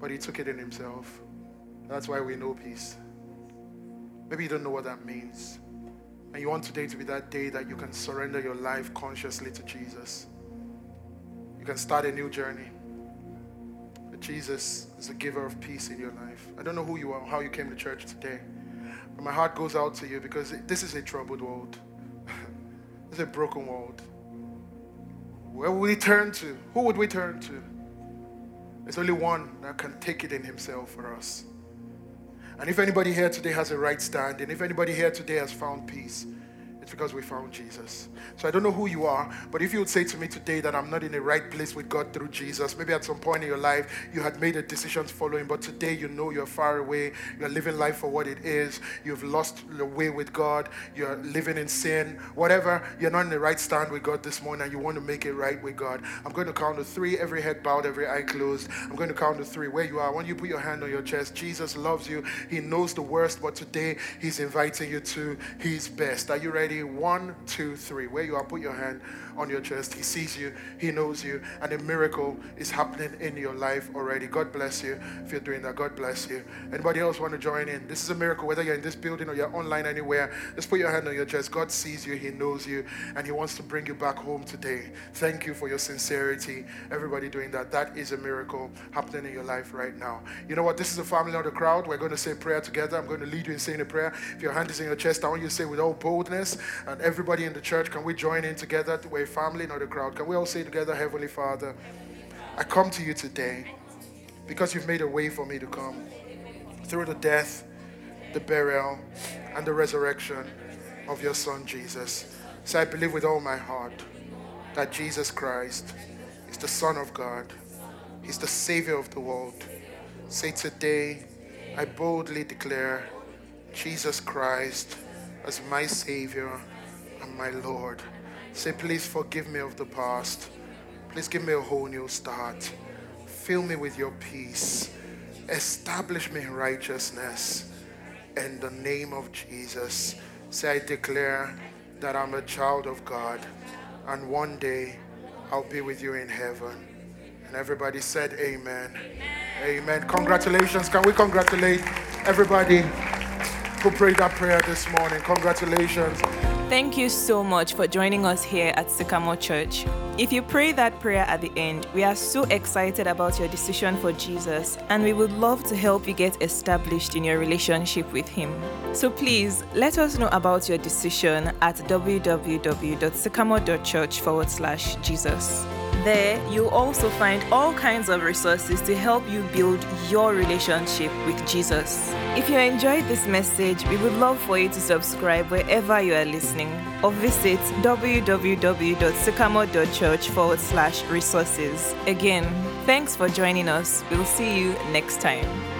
but He took it in Himself. That's why we know peace. Maybe you don't know what that means. And you want today to be that day that you can surrender your life consciously to Jesus. You can start a new journey. But Jesus is the giver of peace in your life. I don't know who you are, how you came to church today, but my heart goes out to you because this is a troubled world. it's a broken world. Where would we turn to? Who would we turn to? There's only one that can take it in himself for us. And if anybody here today has a right standing, if anybody here today has found peace, it's because we found Jesus. So I don't know who you are, but if you would say to me today that I'm not in the right place with God through Jesus, maybe at some point in your life you had made a decision to follow Him, but today you know you're far away, you're living life for what it is, you've lost the way with God, you're living in sin, whatever, you're not in the right stand with God this morning you want to make it right with God. I'm going to count to three, every head bowed, every eye closed. I'm going to count to three. Where you are, want you put your hand on your chest. Jesus loves you, He knows the worst, but today He's inviting you to His best. Are you ready? Ready? One, two, three. Where you are, put your hand on your chest. He sees you, He knows you, and a miracle is happening in your life already. God bless you if you're doing that. God bless you. Anybody else want to join in? This is a miracle, whether you're in this building or you're online anywhere. Just put your hand on your chest. God sees you, He knows you, and He wants to bring you back home today. Thank you for your sincerity. Everybody doing that. That is a miracle happening in your life right now. You know what? This is a family of the crowd. We're going to say prayer together. I'm going to lead you in saying a prayer. If your hand is in your chest, I want you to say with all boldness, and everybody in the church, can we join in together? We're a family, not a crowd. Can we all say together, Heavenly Father, I come to you today because you've made a way for me to come through the death, the burial, and the resurrection of your Son, Jesus. So I believe with all my heart that Jesus Christ is the Son of God, He's the Savior of the world. Say today, I boldly declare Jesus Christ as my Savior and my Lord. Say, please forgive me of the past. Please give me a whole new start. Fill me with your peace. Establish me in righteousness. In the name of Jesus, say, I declare that I'm a child of God. And one day I'll be with you in heaven. And everybody said, Amen. Amen. Amen. Congratulations. Can we congratulate everybody who prayed that prayer this morning? Congratulations. Thank you so much for joining us here at Sycamore Church. If you pray that prayer at the end, we are so excited about your decision for Jesus and we would love to help you get established in your relationship with Him. So please let us know about your decision at www.sycamore.church forward slash Jesus. There, you'll also find all kinds of resources to help you build your relationship with Jesus. If you enjoyed this message, we would love for you to subscribe wherever you are listening or visit www.sycamore.church forward slash resources. Again, thanks for joining us. We'll see you next time.